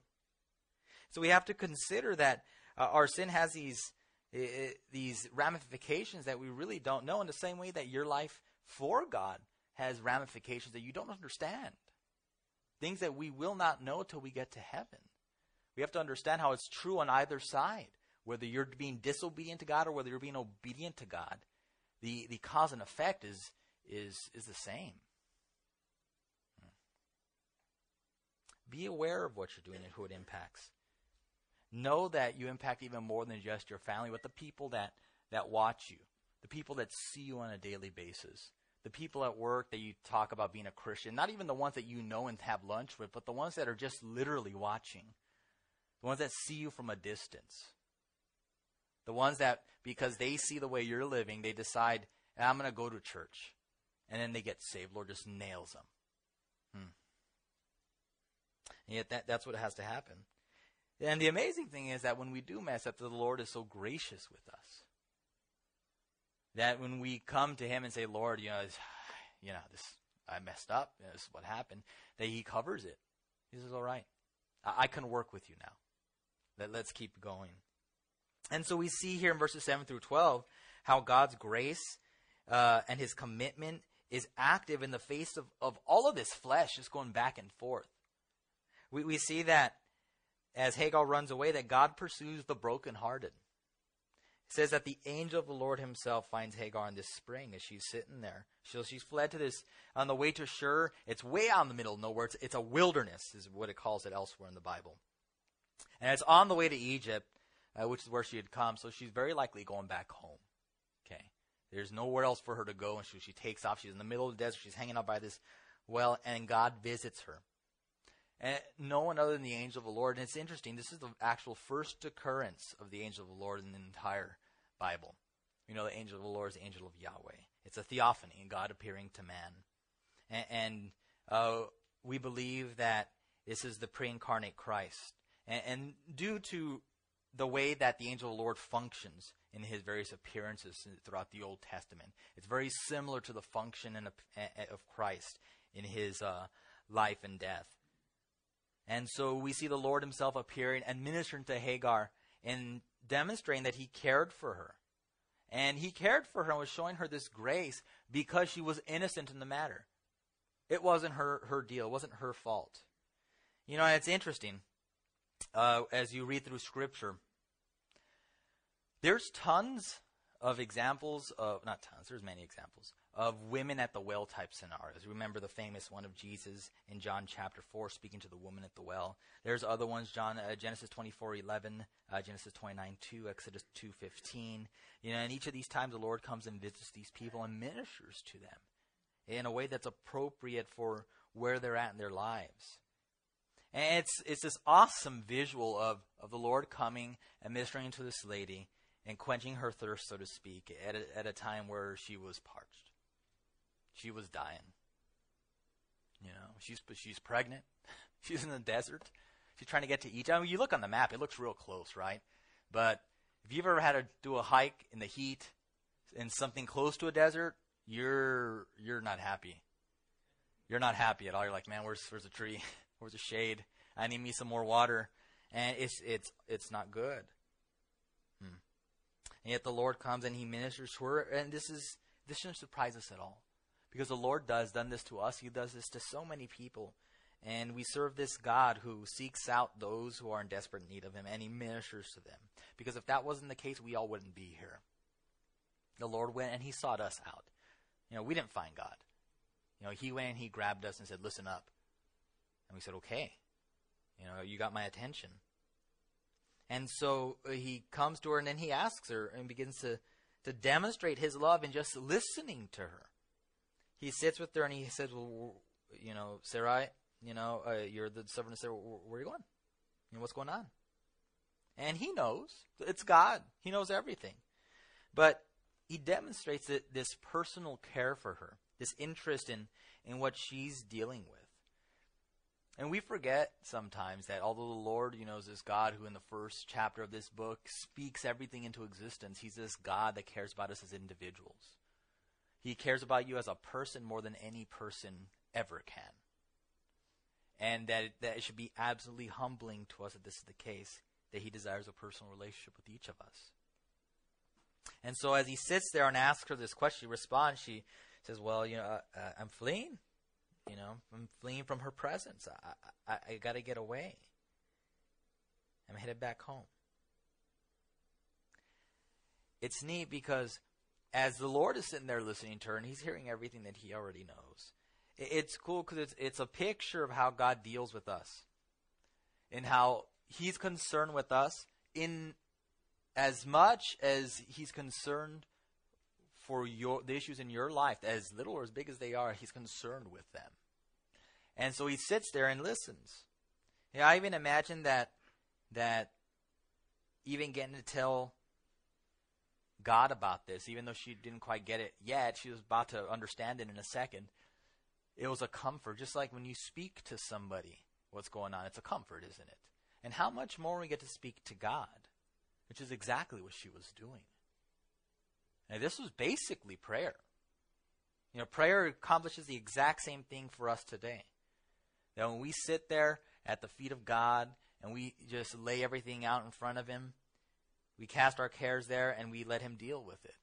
So we have to consider that uh, our sin has these, uh, these ramifications that we really don't know in the same way that your life for God has ramifications that you don't understand. things that we will not know till we get to heaven. We have to understand how it's true on either side. Whether you're being disobedient to God or whether you're being obedient to God, the, the cause and effect is, is, is the same. Hmm. Be aware of what you're doing and who it impacts. Know that you impact even more than just your family, but the people that, that watch you, the people that see you on a daily basis, the people at work that you talk about being a Christian, not even the ones that you know and have lunch with, but the ones that are just literally watching, the ones that see you from a distance. The ones that, because they see the way you're living, they decide, I'm going to go to church. And then they get saved. Lord just nails them. Hmm. And yet that, that's what has to happen. And the amazing thing is that when we do mess up, the Lord is so gracious with us. That when we come to Him and say, Lord, you know, you know, this I messed up. You know, this is what happened. That He covers it. He says, "All right, I, I can work with you now. Let, let's keep going." And so we see here in verses seven through twelve how God's grace uh, and His commitment is active in the face of, of all of this flesh, just going back and forth. We, we see that as Hagar runs away, that God pursues the brokenhearted. It says that the angel of the Lord himself finds Hagar in this spring as she's sitting there. So she's fled to this, on the way to Shur. It's way out in the middle of nowhere. It's, it's a wilderness, is what it calls it elsewhere in the Bible. And it's on the way to Egypt, uh, which is where she had come. So she's very likely going back home. There's nowhere else for her to go. And so she takes off. She's in the middle of the desert. She's hanging out by this well, and God visits her. And no one other than the angel of the Lord. And it's interesting. This is the actual first occurrence of the angel of the Lord in the entire Bible. You know, the angel of the Lord is the angel of Yahweh. It's a theophany, God appearing to man. And, and uh, we believe that this is the pre-incarnate Christ. And, and due to the way that the angel of the Lord functions in his various appearances throughout the Old Testament, it's very similar to the function of Christ in his uh, life and death. And so we see the Lord himself appearing and ministering to Hagar and demonstrating that he cared for her. And he cared for her and was showing her this grace because she was innocent in the matter. It wasn't her, her deal, it wasn't her fault. You know, it's interesting uh, as you read through Scripture. There's tons of examples of, not tons, there's many examples of women at the well type scenarios. Remember the famous one of Jesus in John chapter 4 speaking to the woman at the well. There's other ones, John uh, Genesis 24:11, uh, Genesis 29, 2, Exodus 2:15. You know, and each of these times the Lord comes and visits these people and ministers to them in a way that's appropriate for where they're at in their lives. And it's it's this awesome visual of, of the Lord coming and ministering to this lady and quenching her thirst, so to speak, at a, at a time where she was parched. She was dying. You know, she's she's pregnant. [LAUGHS] she's in the desert. She's trying to get to Egypt. I mean, you look on the map; it looks real close, right? But if you've ever had to do a hike in the heat in something close to a desert, you're you're not happy. You're not happy at all. You're like, man, where's where's the tree? [LAUGHS] where's the shade? I need me some more water, and it's it's it's not good. And yet the Lord comes and He ministers to her, and this is this shouldn't surprise us at all. Because the Lord does done this to us. He does this to so many people. And we serve this God who seeks out those who are in desperate need of him and he ministers to them. Because if that wasn't the case, we all wouldn't be here. The Lord went and he sought us out. You know, we didn't find God. You know, he went and he grabbed us and said, "Listen up." And we said, "Okay." You know, you got my attention. And so uh, he comes to her and then he asks her and begins to to demonstrate his love in just listening to her he sits with her and he says, "Well, you know, Sarai, you know, uh, you're the servant of Sarah. Where are you going? You know, what's going on?" And he knows it's God. He knows everything, but he demonstrates this personal care for her, this interest in in what she's dealing with. And we forget sometimes that although the Lord, you know, is this God who in the first chapter of this book speaks everything into existence, He's this God that cares about us as individuals. He cares about you as a person more than any person ever can. And that it, that it should be absolutely humbling to us that this is the case, that he desires a personal relationship with each of us. And so as he sits there and asks her this question, she responds, she says, Well, you know, uh, uh, I'm fleeing. You know, I'm fleeing from her presence. I, I, I got to get away. I'm headed back home. It's neat because as the Lord is sitting there listening to her and he's hearing everything that he already knows, it's cool because it's, it's a picture of how God deals with us and how he's concerned with us in as much as he's concerned for your the issues in your life, as little or as big as they are, he's concerned with them. And so he sits there and listens. Yeah, I even imagine that that even getting to tell God about this, even though she didn't quite get it yet, she was about to understand it in a second. It was a comfort, just like when you speak to somebody what's going on. It's a comfort, isn't it? And how much more we get to speak to God, which is exactly what she was doing. Now, this was basically prayer. You know, prayer accomplishes the exact same thing for us today. That when we sit there at the feet of God and we just lay everything out in front of Him, we cast our cares there and we let Him deal with it.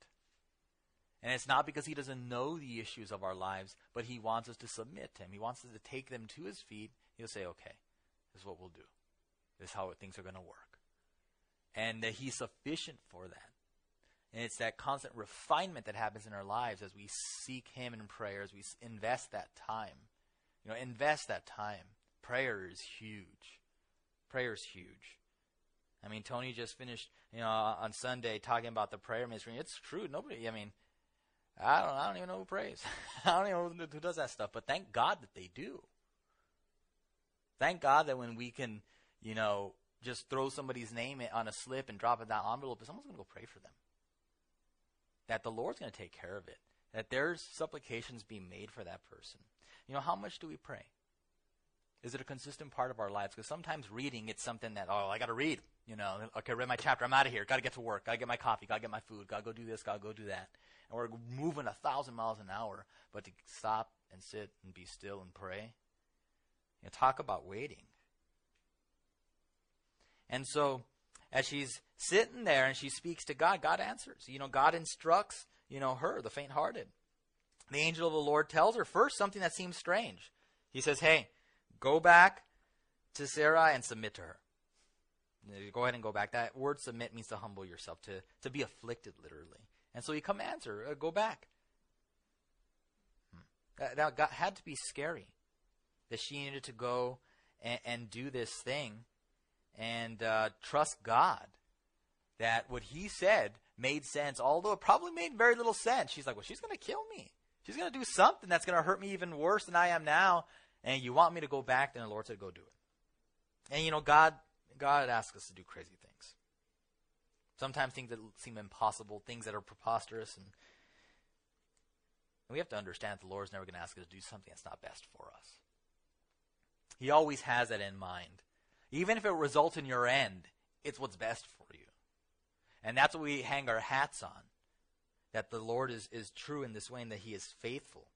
And it's not because He doesn't know the issues of our lives, but He wants us to submit to Him. He wants us to take them to His feet. He'll say, okay, this is what we'll do. This is how things are going to work. And that He's sufficient for that. And it's that constant refinement that happens in our lives as we seek Him in prayer, as we invest that time. You know, invest that time. Prayer is huge. Prayer is huge. I mean, Tony just finished, you know, on Sunday talking about the prayer ministry. It's true. Nobody, I mean, I don't, I don't even know who prays. [LAUGHS] I don't even know who does that stuff. But thank God that they do. Thank God that when we can, you know, just throw somebody's name on a slip and drop it in that envelope, someone's going to go pray for them that the Lord's going to take care of it, that there's supplications being made for that person. You know, how much do we pray? Is it a consistent part of our lives? Because sometimes reading, it's something that, oh, I got to read. You know, okay, read my chapter. I'm out of here. Got to get to work. Got to get my coffee. Got to get my food. Got to go do this. Got to go do that. And we're moving a thousand miles an hour. But to stop and sit and be still and pray, you know, talk about waiting. And so as she's sitting there and she speaks to God, God answers. You know, God instructs, you know, her, the faint hearted. The angel of the Lord tells her first something that seems strange. He says, Hey, go back to Sarai and submit to her. Go ahead and go back. That word submit means to humble yourself, to, to be afflicted, literally. And so he commands her, uh, go back. Hmm. That, that got, had to be scary that she needed to go and, and do this thing and uh, trust God that what he said made sense, although it probably made very little sense. She's like, well, she's going to kill me. She's going to do something that's going to hurt me even worse than I am now. And you want me to go back? Then the Lord said, go do it. And you know, God, God asks us to do crazy things. Sometimes things that seem impossible, things that are preposterous, and, and we have to understand that the Lord's never going to ask us to do something that's not best for us. He always has that in mind. Even if it results in your end, it's what's best for you. And that's what we hang our hats on. That the Lord is, is true in this way and that He is faithful.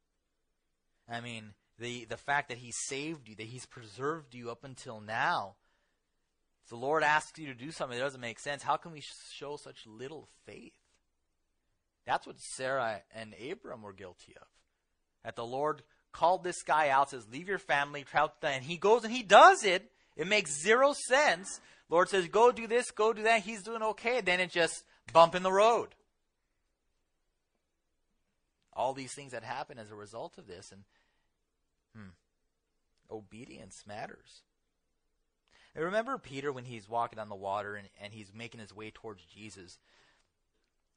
I mean, the, the fact that He saved you, that He's preserved you up until now. If the Lord asks you to do something that doesn't make sense, how can we show such little faith? That's what Sarah and Abram were guilty of. That the Lord called this guy out, says, Leave your family, travel, and he goes and he does it it makes zero sense. Lord says, go do this, go do that. He's doing okay. Then it just bump in the road. All these things that happen as a result of this. And hmm, obedience matters. I remember Peter when he's walking on the water and, and he's making his way towards Jesus.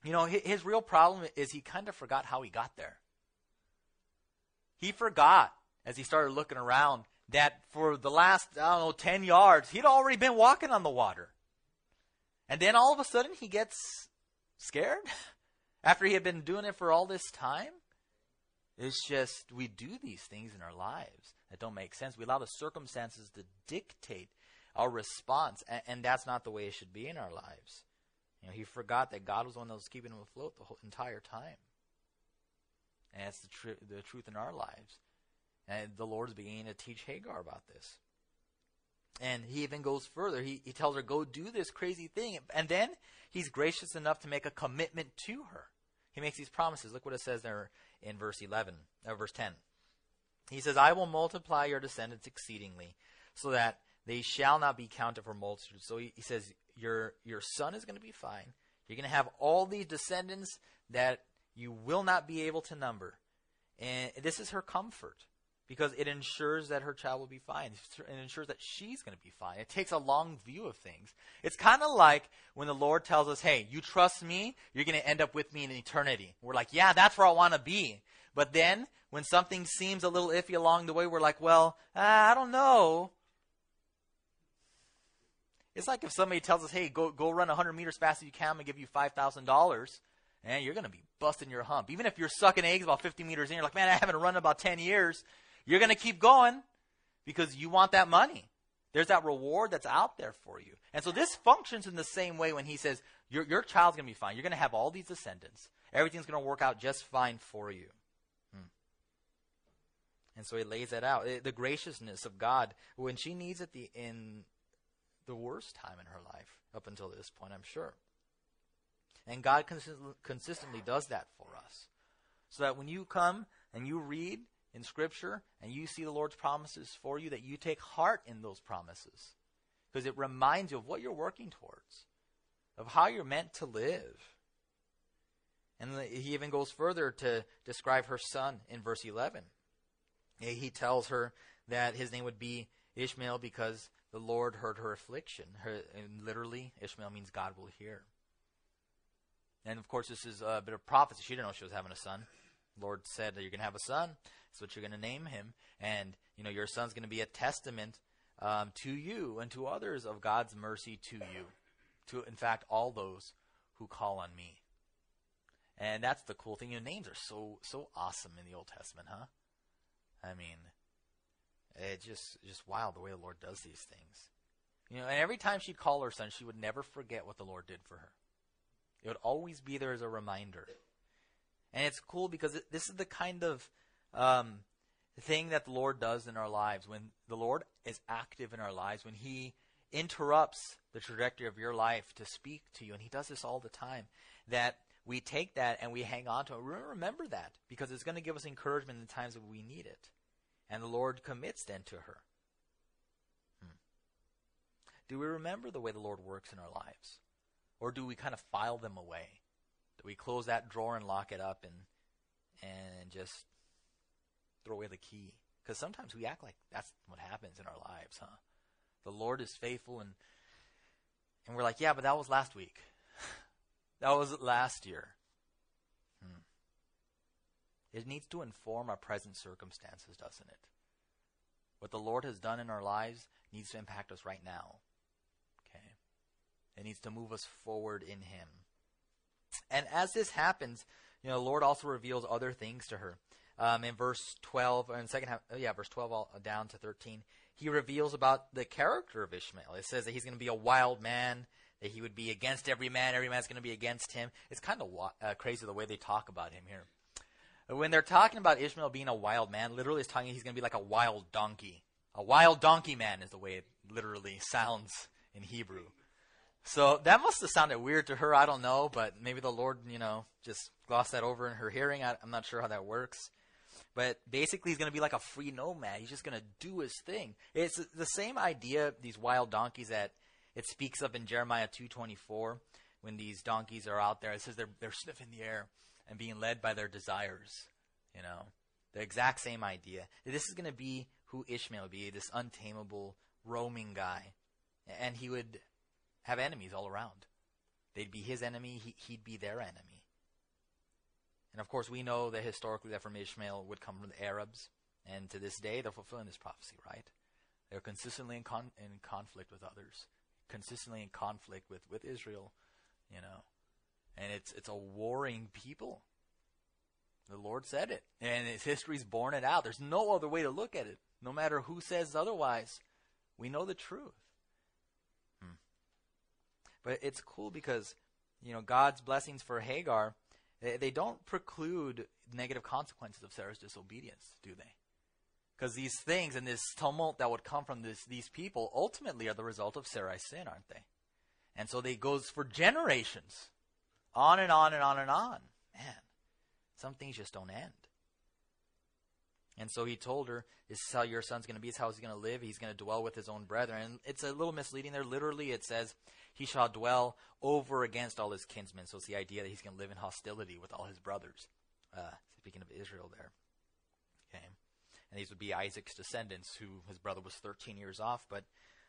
You know, his, his real problem is he kind of forgot how he got there. He forgot as he started looking around that for the last, I don't know, 10 yards, he'd already been walking on the water. And then all of a sudden he gets scared [LAUGHS] after he had been doing it for all this time. It's just, we do these things in our lives that don't make sense. We allow the circumstances to dictate our response, and, and that's not the way it should be in our lives. You know, he forgot that God was the one that was keeping him afloat the whole entire time. And that's the, tr- the truth in our lives. And the Lord's beginning to teach Hagar about this. And he even goes further. He, he tells her, go do this crazy thing. And then he's gracious enough to make a commitment to her. He makes these promises. Look what it says there in verse 11, uh, verse 10. He says, I will multiply your descendants exceedingly, so that they shall not be counted for multitudes. So he, he says, Your your son is going to be fine. You're going to have all these descendants that you will not be able to number. And this is her comfort because it ensures that her child will be fine. It ensures that she's going to be fine. It takes a long view of things. It's kind of like when the Lord tells us, hey, you trust me, you're going to end up with me in eternity. We're like, yeah, that's where I want to be. But then when something seems a little iffy along the way, we're like, well, uh, I don't know. It's like if somebody tells us, hey, go, go run 100 meters fast as you can, I'm going to give you $5,000. And you're going to be busting your hump. Even if you're sucking eggs about 50 meters in, you're like, man, I haven't run in about 10 years. You're going to keep going because you want that money. There's that reward that's out there for you. And so this functions in the same way when he says, your, your child's going to be fine. You're going to have all these descendants. Everything's going to work out just fine for you. Hmm. And so he lays that out. The graciousness of God, when she needs it the, in the worst time in her life, up until this point, I'm sure. And God consistently does that for us. So that when you come and you read in Scripture and you see the Lord's promises for you, that you take heart in those promises. Because it reminds you of what you're working towards, of how you're meant to live. And he even goes further to describe her son in verse 11. He tells her that his name would be Ishmael because the Lord heard her affliction. Her, and literally, Ishmael means God will hear. And of course, this is a bit of prophecy. She didn't know she was having a son. The Lord said that you're going to have a son. That's what you're going to name him. And, you know, your son's going to be a testament um, to you and to others of God's mercy to you. To, in fact, all those who call on me. And that's the cool thing. Your names are so so awesome in the Old Testament, huh? I mean, it's just just wild the way the Lord does these things. You know, and every time she'd call her son, she would never forget what the Lord did for her. It would always be there as a reminder. And it's cool because this is the kind of um, the thing that the Lord does in our lives. When the Lord is active in our lives, when He interrupts the trajectory of your life to speak to you, and He does this all the time, that we take that and we hang on to it. Remember that because it's going to give us encouragement in the times that we need it. And the Lord commits then to her. Hmm. Do we remember the way the Lord works in our lives? Or do we kind of file them away? Do we close that drawer and lock it up and and just throw away the key? Because sometimes we act like that's what happens in our lives, huh? The Lord is faithful and and we're like, yeah, but that was last week. [LAUGHS] that was last year. Hmm. It needs to inform our present circumstances, doesn't it? What the Lord has done in our lives needs to impact us right now. Okay, It needs to move us forward in Him. And as this happens, you know, the Lord also reveals other things to her. Um, in verse 12, in second half, oh yeah, verse 12 all, down to 13, he reveals about the character of Ishmael. It says that he's going to be a wild man, that he would be against every man, every man's going to be against him. It's kind of uh, crazy the way they talk about him here. When they're talking about Ishmael being a wild man, literally it's talking he's going to be like a wild donkey. A wild donkey man is the way it literally sounds in Hebrew. So that must have sounded weird to her. I don't know, but maybe the Lord, you know, just glossed that over in her hearing. I, am not sure how that works. But basically, he's going to be like a free nomad. He's just going to do his thing. It's the same idea. These wild donkeys that it speaks of in Jeremiah 2:24, when these donkeys are out there. It says they're they're sniffing the air and being led by their desires. You know, the exact same idea. This is going to be who Ishmael would be, this untamable roaming guy, and he would have enemies all around. They'd be his enemy, he, he'd be their enemy. And of course, we know that historically that from Ishmael would come from the Arabs, and to this day they're fulfilling this prophecy, right? They're consistently in, con- in conflict with others, consistently in conflict with, with Israel, you know. And it's it's a warring people. The Lord said it, and its history's borne it out. There's no other way to look at it. No matter who says otherwise, we know the truth. Hmm. But it's cool because, you know, God's blessings for Hagar, they, they don't preclude negative consequences of Sarah's disobedience, do they? Because these things and this tumult that would come from this, these people ultimately are the result of Sarai's sin, aren't they? And so they goes for generations, on and on and on and on. Man, some things just don't end. And so he told her, This is how your son's going to be. This is how he's going to live. He's going to dwell with his own brethren. And it's a little misleading there. Literally, it says, He shall dwell over against all his kinsmen. So it's the idea that he's going to live in hostility with all his brothers. Uh, speaking of Israel there. Okay. And these would be Isaac's descendants, who his brother was 13 years off, but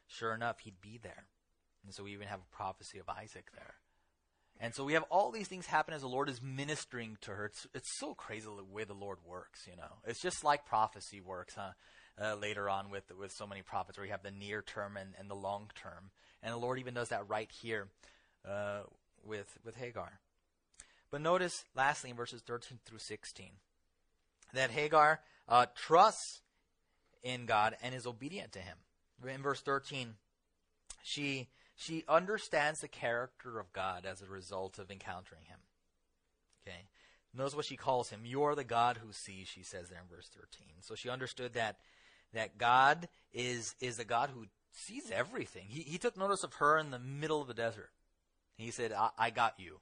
sure enough, he'd be there. And so we even have a prophecy of Isaac there. And so we have all these things happen as the Lord is ministering to her. It's, it's so crazy the way the Lord works, you know. It's just like prophecy works, huh? Uh, later on with with so many prophets, where you have the near term and, and the long term, and the Lord even does that right here uh, with with Hagar. But notice, lastly, in verses 13 through 16, that Hagar uh, trusts in God and is obedient to Him. In verse 13, she she understands the character of God as a result of encountering him. Okay. Knows what she calls him. You are the God who sees, she says there in verse 13. So she understood that that God is is the God who sees everything. He, he took notice of her in the middle of the desert. He said, I, I got you.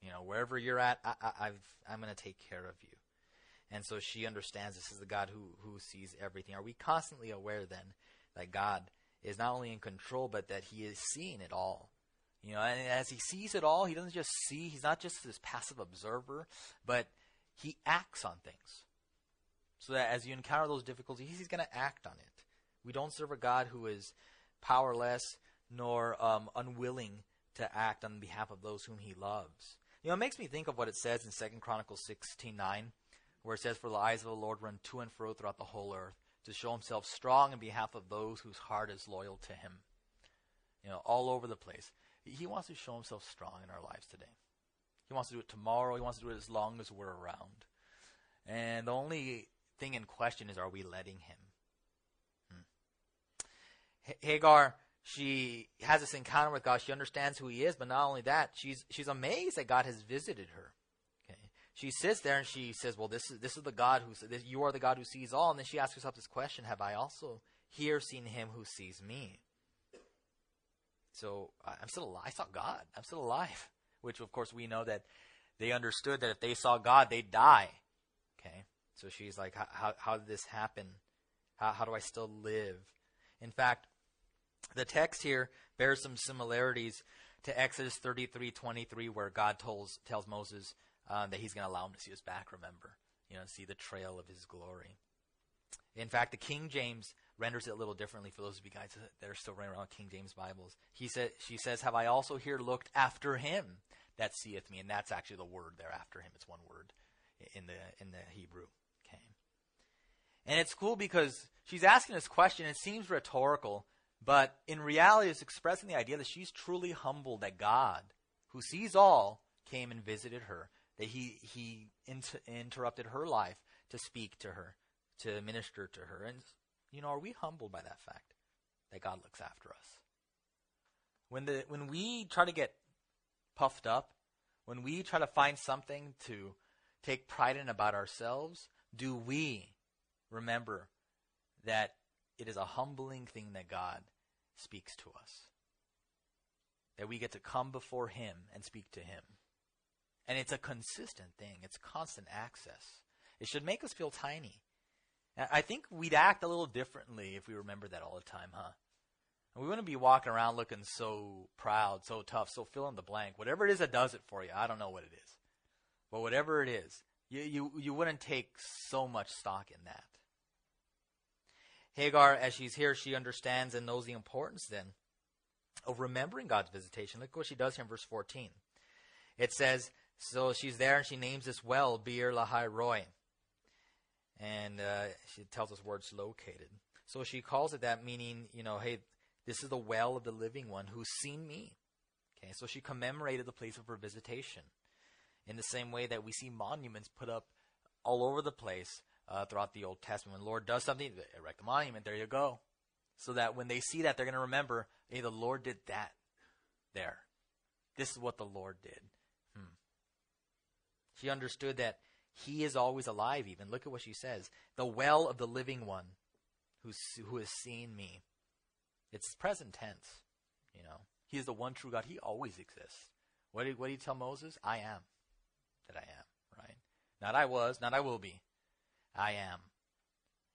You know, wherever you're at, I, I, I've, I'm going to take care of you. And so she understands this is the God who, who sees everything. Are we constantly aware then that God is not only in control, but that he is seeing it all. You know, and as he sees it all, he doesn't just see, he's not just this passive observer, but he acts on things. So that as you encounter those difficulties, he's going to act on it. We don't serve a God who is powerless nor um, unwilling to act on behalf of those whom he loves. You know, it makes me think of what it says in Second Chronicles 16:9, where it says, "For the eyes of the Lord run to and fro throughout the whole earth, to show himself strong in behalf of those whose heart is loyal to him. You know, all over the place. He wants to show himself strong in our lives today. He wants to do it tomorrow. He wants to do it as long as we're around. And the only thing in question is are we letting him? Hmm. Hagar, she has this encounter with God. She understands who he is, but not only that, she's she's amazed that God has visited her she sits there and she says, "Well, this is this is the God who this, you are the God who sees all." And then she asks herself this question: Have I also here seen Him who sees me? So I'm still alive. I saw God. I'm still alive. Which, of course, we know that they understood that if they saw God, they'd die. Okay, so she's like, "How how did this happen? How how do I still live?" In fact, the text here bears some similarities to Exodus 33:23, where God tells tells Moses um, that he's going to allow him to see his back, remember, you know, see the trail of his glory. In fact, the King James renders it a little differently for those of you guys that are still running around King James Bibles. He said, she says, "Have I also here looked after him that seeth me?" And that's actually the word there after him. It's one word in the in the Hebrew. Okay, and it's cool because she's asking this question. It seems rhetorical, but in reality, it's expressing the idea that she's truly humbled that God, who sees all, came and visited her that he he inter- interrupted her life to speak to her, to minister to her. And you know, are we humbled by that fact that God looks after us? When the when we try to get puffed up, when we try to find something to take pride in about ourselves, do we remember that it is a humbling thing that God speaks to us? That we get to come before Him and speak to Him. And it's a consistent thing, it's constant access. It should make us feel tiny. I think we'd act a little differently if we remember that all the time, huh? And we wouldn't be walking around looking so proud, so tough, so fill in the blank. Whatever it is that does it for you, I don't know what it is. But whatever it is, you, you, you wouldn't take so much stock in that. Hagar, as she's here, she understands and knows the importance then of remembering God's visitation. Look what she does here in verse 14. It says, so she's there and she names this well Beer Lahai Roi. And uh, she tells us where it's located. So she calls it that, meaning, you know, hey, this is the well of the living one who's seen me. Okay, so she commemorated the place of her visitation. In the same way that we see monuments put up all over the place uh, throughout the Old Testament. When the Lord does something, erect a monument, there you go. So that when they see that, they're going to remember, hey, the Lord did that there. This is what the Lord did. She understood that he is always alive, even. Look at what she says the well of the living one who's, who has seen me. It's present tense, you know. He is the one true God. He always exists. What did, what did he tell Moses? I am that I am, right? Not I was, not I will be. I am.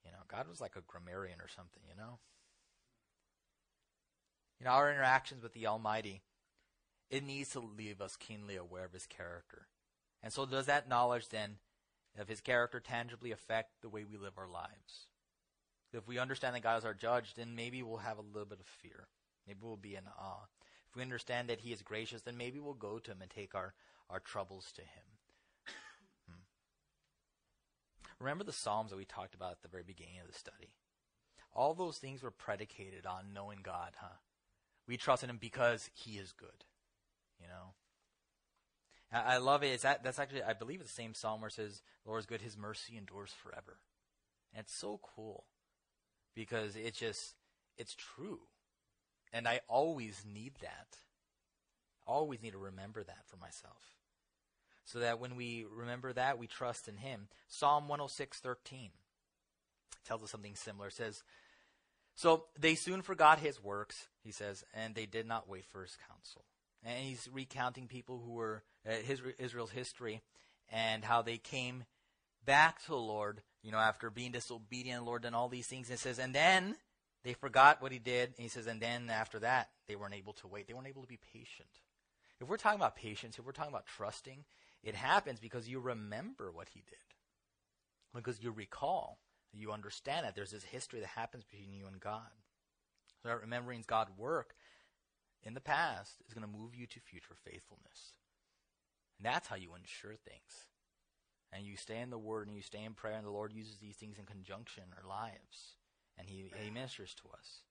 You know, God was like a grammarian or something, you know? You know, our interactions with the Almighty, it needs to leave us keenly aware of His character. And so, does that knowledge then of His character tangibly affect the way we live our lives? If we understand that God is our judge, then maybe we'll have a little bit of fear. Maybe we'll be in awe. If we understand that He is gracious, then maybe we'll go to Him and take our, our troubles to Him. Hmm. Remember the Psalms that we talked about at the very beginning of the study? All those things were predicated on knowing God, huh? We trust in Him because He is good. You know? I love it. It's that, that's actually, I believe, it's the same psalm where it says, "Lord is good; His mercy endures forever." And it's so cool because it's just, it's true, and I always need that. I Always need to remember that for myself, so that when we remember that, we trust in Him. Psalm one hundred six thirteen tells us something similar. It says, "So they soon forgot His works," He says, "and they did not wait for His counsel." and he's recounting people who were Uh, his, Israel's history and how they came back to the Lord, you know, after being disobedient the Lord and all these things. And says, and then they forgot what he did. And he says, and then after that, they weren't able to wait. They weren't able to be patient. If we're talking about patience, if we're talking about trusting, it happens because you remember what he did. Because you recall, you understand that there's this history that happens between you and God. So remembering God's work in the past is going to move you to future faithfulness. And that's how you ensure things. And you stay in the Word and you stay in prayer, and the Lord uses these things in conjunction our lives. And He, he ministers to us.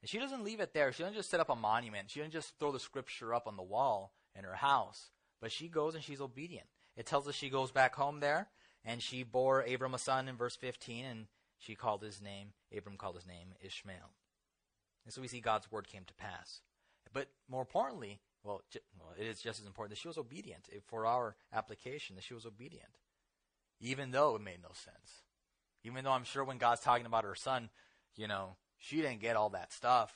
And she doesn't leave it there. She doesn't just set up a monument. She doesn't just throw the scripture up on the wall in her house. But she goes and she's obedient. It tells us she goes back home there, and she bore Abram a son in verse 15, and she called his name, Abram called his name Ishmael. And so we see God's word came to pass. But more importantly, well, it is just as important that she was obedient. For our application, that she was obedient. Even though it made no sense. Even though I'm sure when God's talking about her son, you know, she didn't get all that stuff.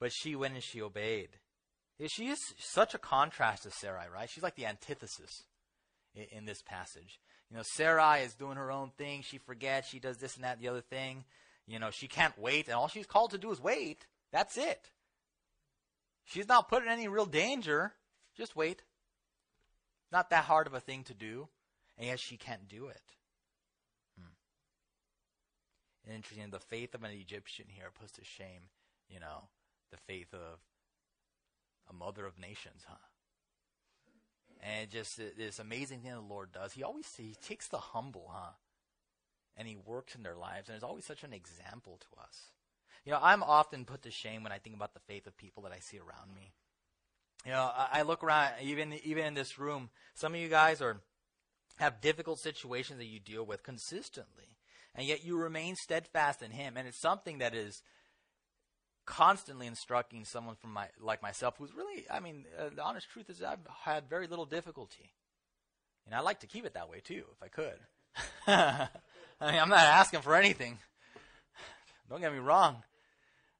But she went and she obeyed. She is such a contrast to Sarai, right? She's like the antithesis in, in this passage. You know, Sarai is doing her own thing. She forgets. She does this and that, and the other thing. You know, she can't wait, and all she's called to do is wait. That's it. She's not put in any real danger. Just wait. Not that hard of a thing to do, and yet she can't do it. Hmm. Interesting, the faith of an Egyptian here puts to shame, you know, the faith of a mother of nations, huh? And just this amazing thing the Lord does. He always he takes the humble, huh? and He works in their lives, and is always such an example to us. You know, I'm often put to shame when I think about the faith of people that I see around me. You know, I, I look around, even even in this room, some of you guys are have difficult situations that you deal with consistently, and yet you remain steadfast in Him, and it's something that is constantly instructing someone from my like myself who's really, I mean, uh, the honest truth is I've had very little difficulty, and I like to keep it that way too, if I could. [LAUGHS] I mean, I'm not asking for anything. Don't get me wrong.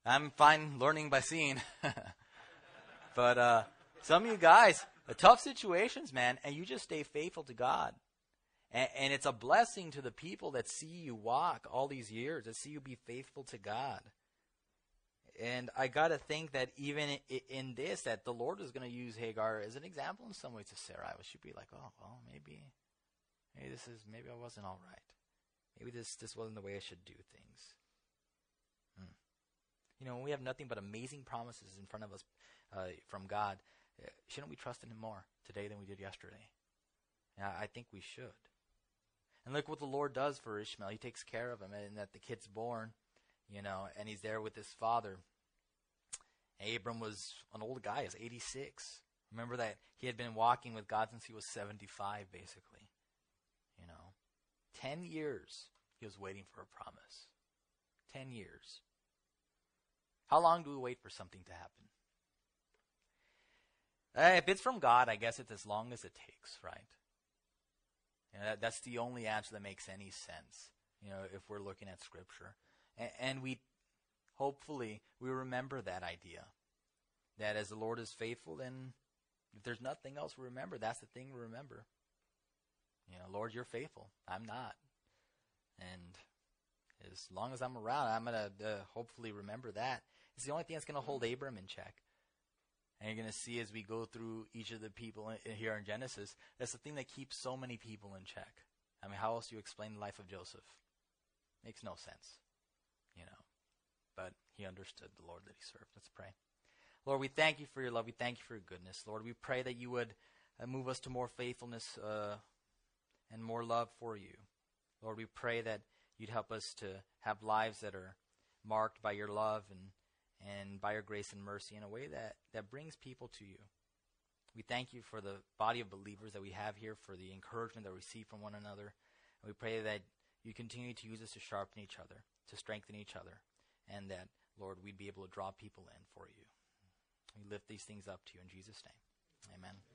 I'm fine learning by seeing. [LAUGHS] but uh, some of you guys, tough situations, man, and you just stay faithful to God. And, and it's a blessing to the people that see you walk all these years, that see you be faithful to God. And I got to think that even in, this, that the Lord is going to use Hagar as an example in some ways to Sarah. She'd be like, oh, well, maybe, maybe this is, maybe I wasn't all right. Maybe this, this wasn't the way I should do things. You know, when we have nothing but amazing promises in front of us uh, from God, uh, shouldn't we trust in Him more today than we did yesterday? I think we should. And look what the Lord does for Ishmael. He takes care of him, and that the kid's born, you know, and he's there with his father. Abram was an old guy. He's 86. Remember that he had been walking with God since he was 75, basically. You know, 10 years he was waiting for a promise. 10 years. How long do we wait for something to happen? Uh, if it's from God, I guess it's as long as it takes, right? You know, that, that's the only answer that makes any sense, you know, if we're looking at Scripture. And, and we, hopefully, we remember that idea. That as the Lord is faithful, then if there's nothing else we remember, that's the thing we remember. You know, Lord, you're faithful. I'm not. And as long as I'm around, I'm going to uh, hopefully remember that. It's the only thing that's going to hold Abram in check. And you're going to see as we go through each of the people in, here in Genesis, that's the thing that keeps so many people in check. I mean, how else do you explain the life of Joseph? Makes no sense, you know. But he understood the Lord that he served. Let's pray. Lord, we thank you for your love. We thank you for your goodness. Lord, we pray that you would uh, move us to more faithfulness uh, and more love for you. Lord, we pray that you'd help us to have lives that are marked by your love and, and by your grace and mercy in a way that, that brings people to you. We thank you for the body of believers that we have here, for the encouragement that we receive from one another. And we pray that you continue to use us to sharpen each other, to strengthen each other, and that, Lord, we'd be able to draw people in for you. We lift these things up to you in Jesus' name. Amen.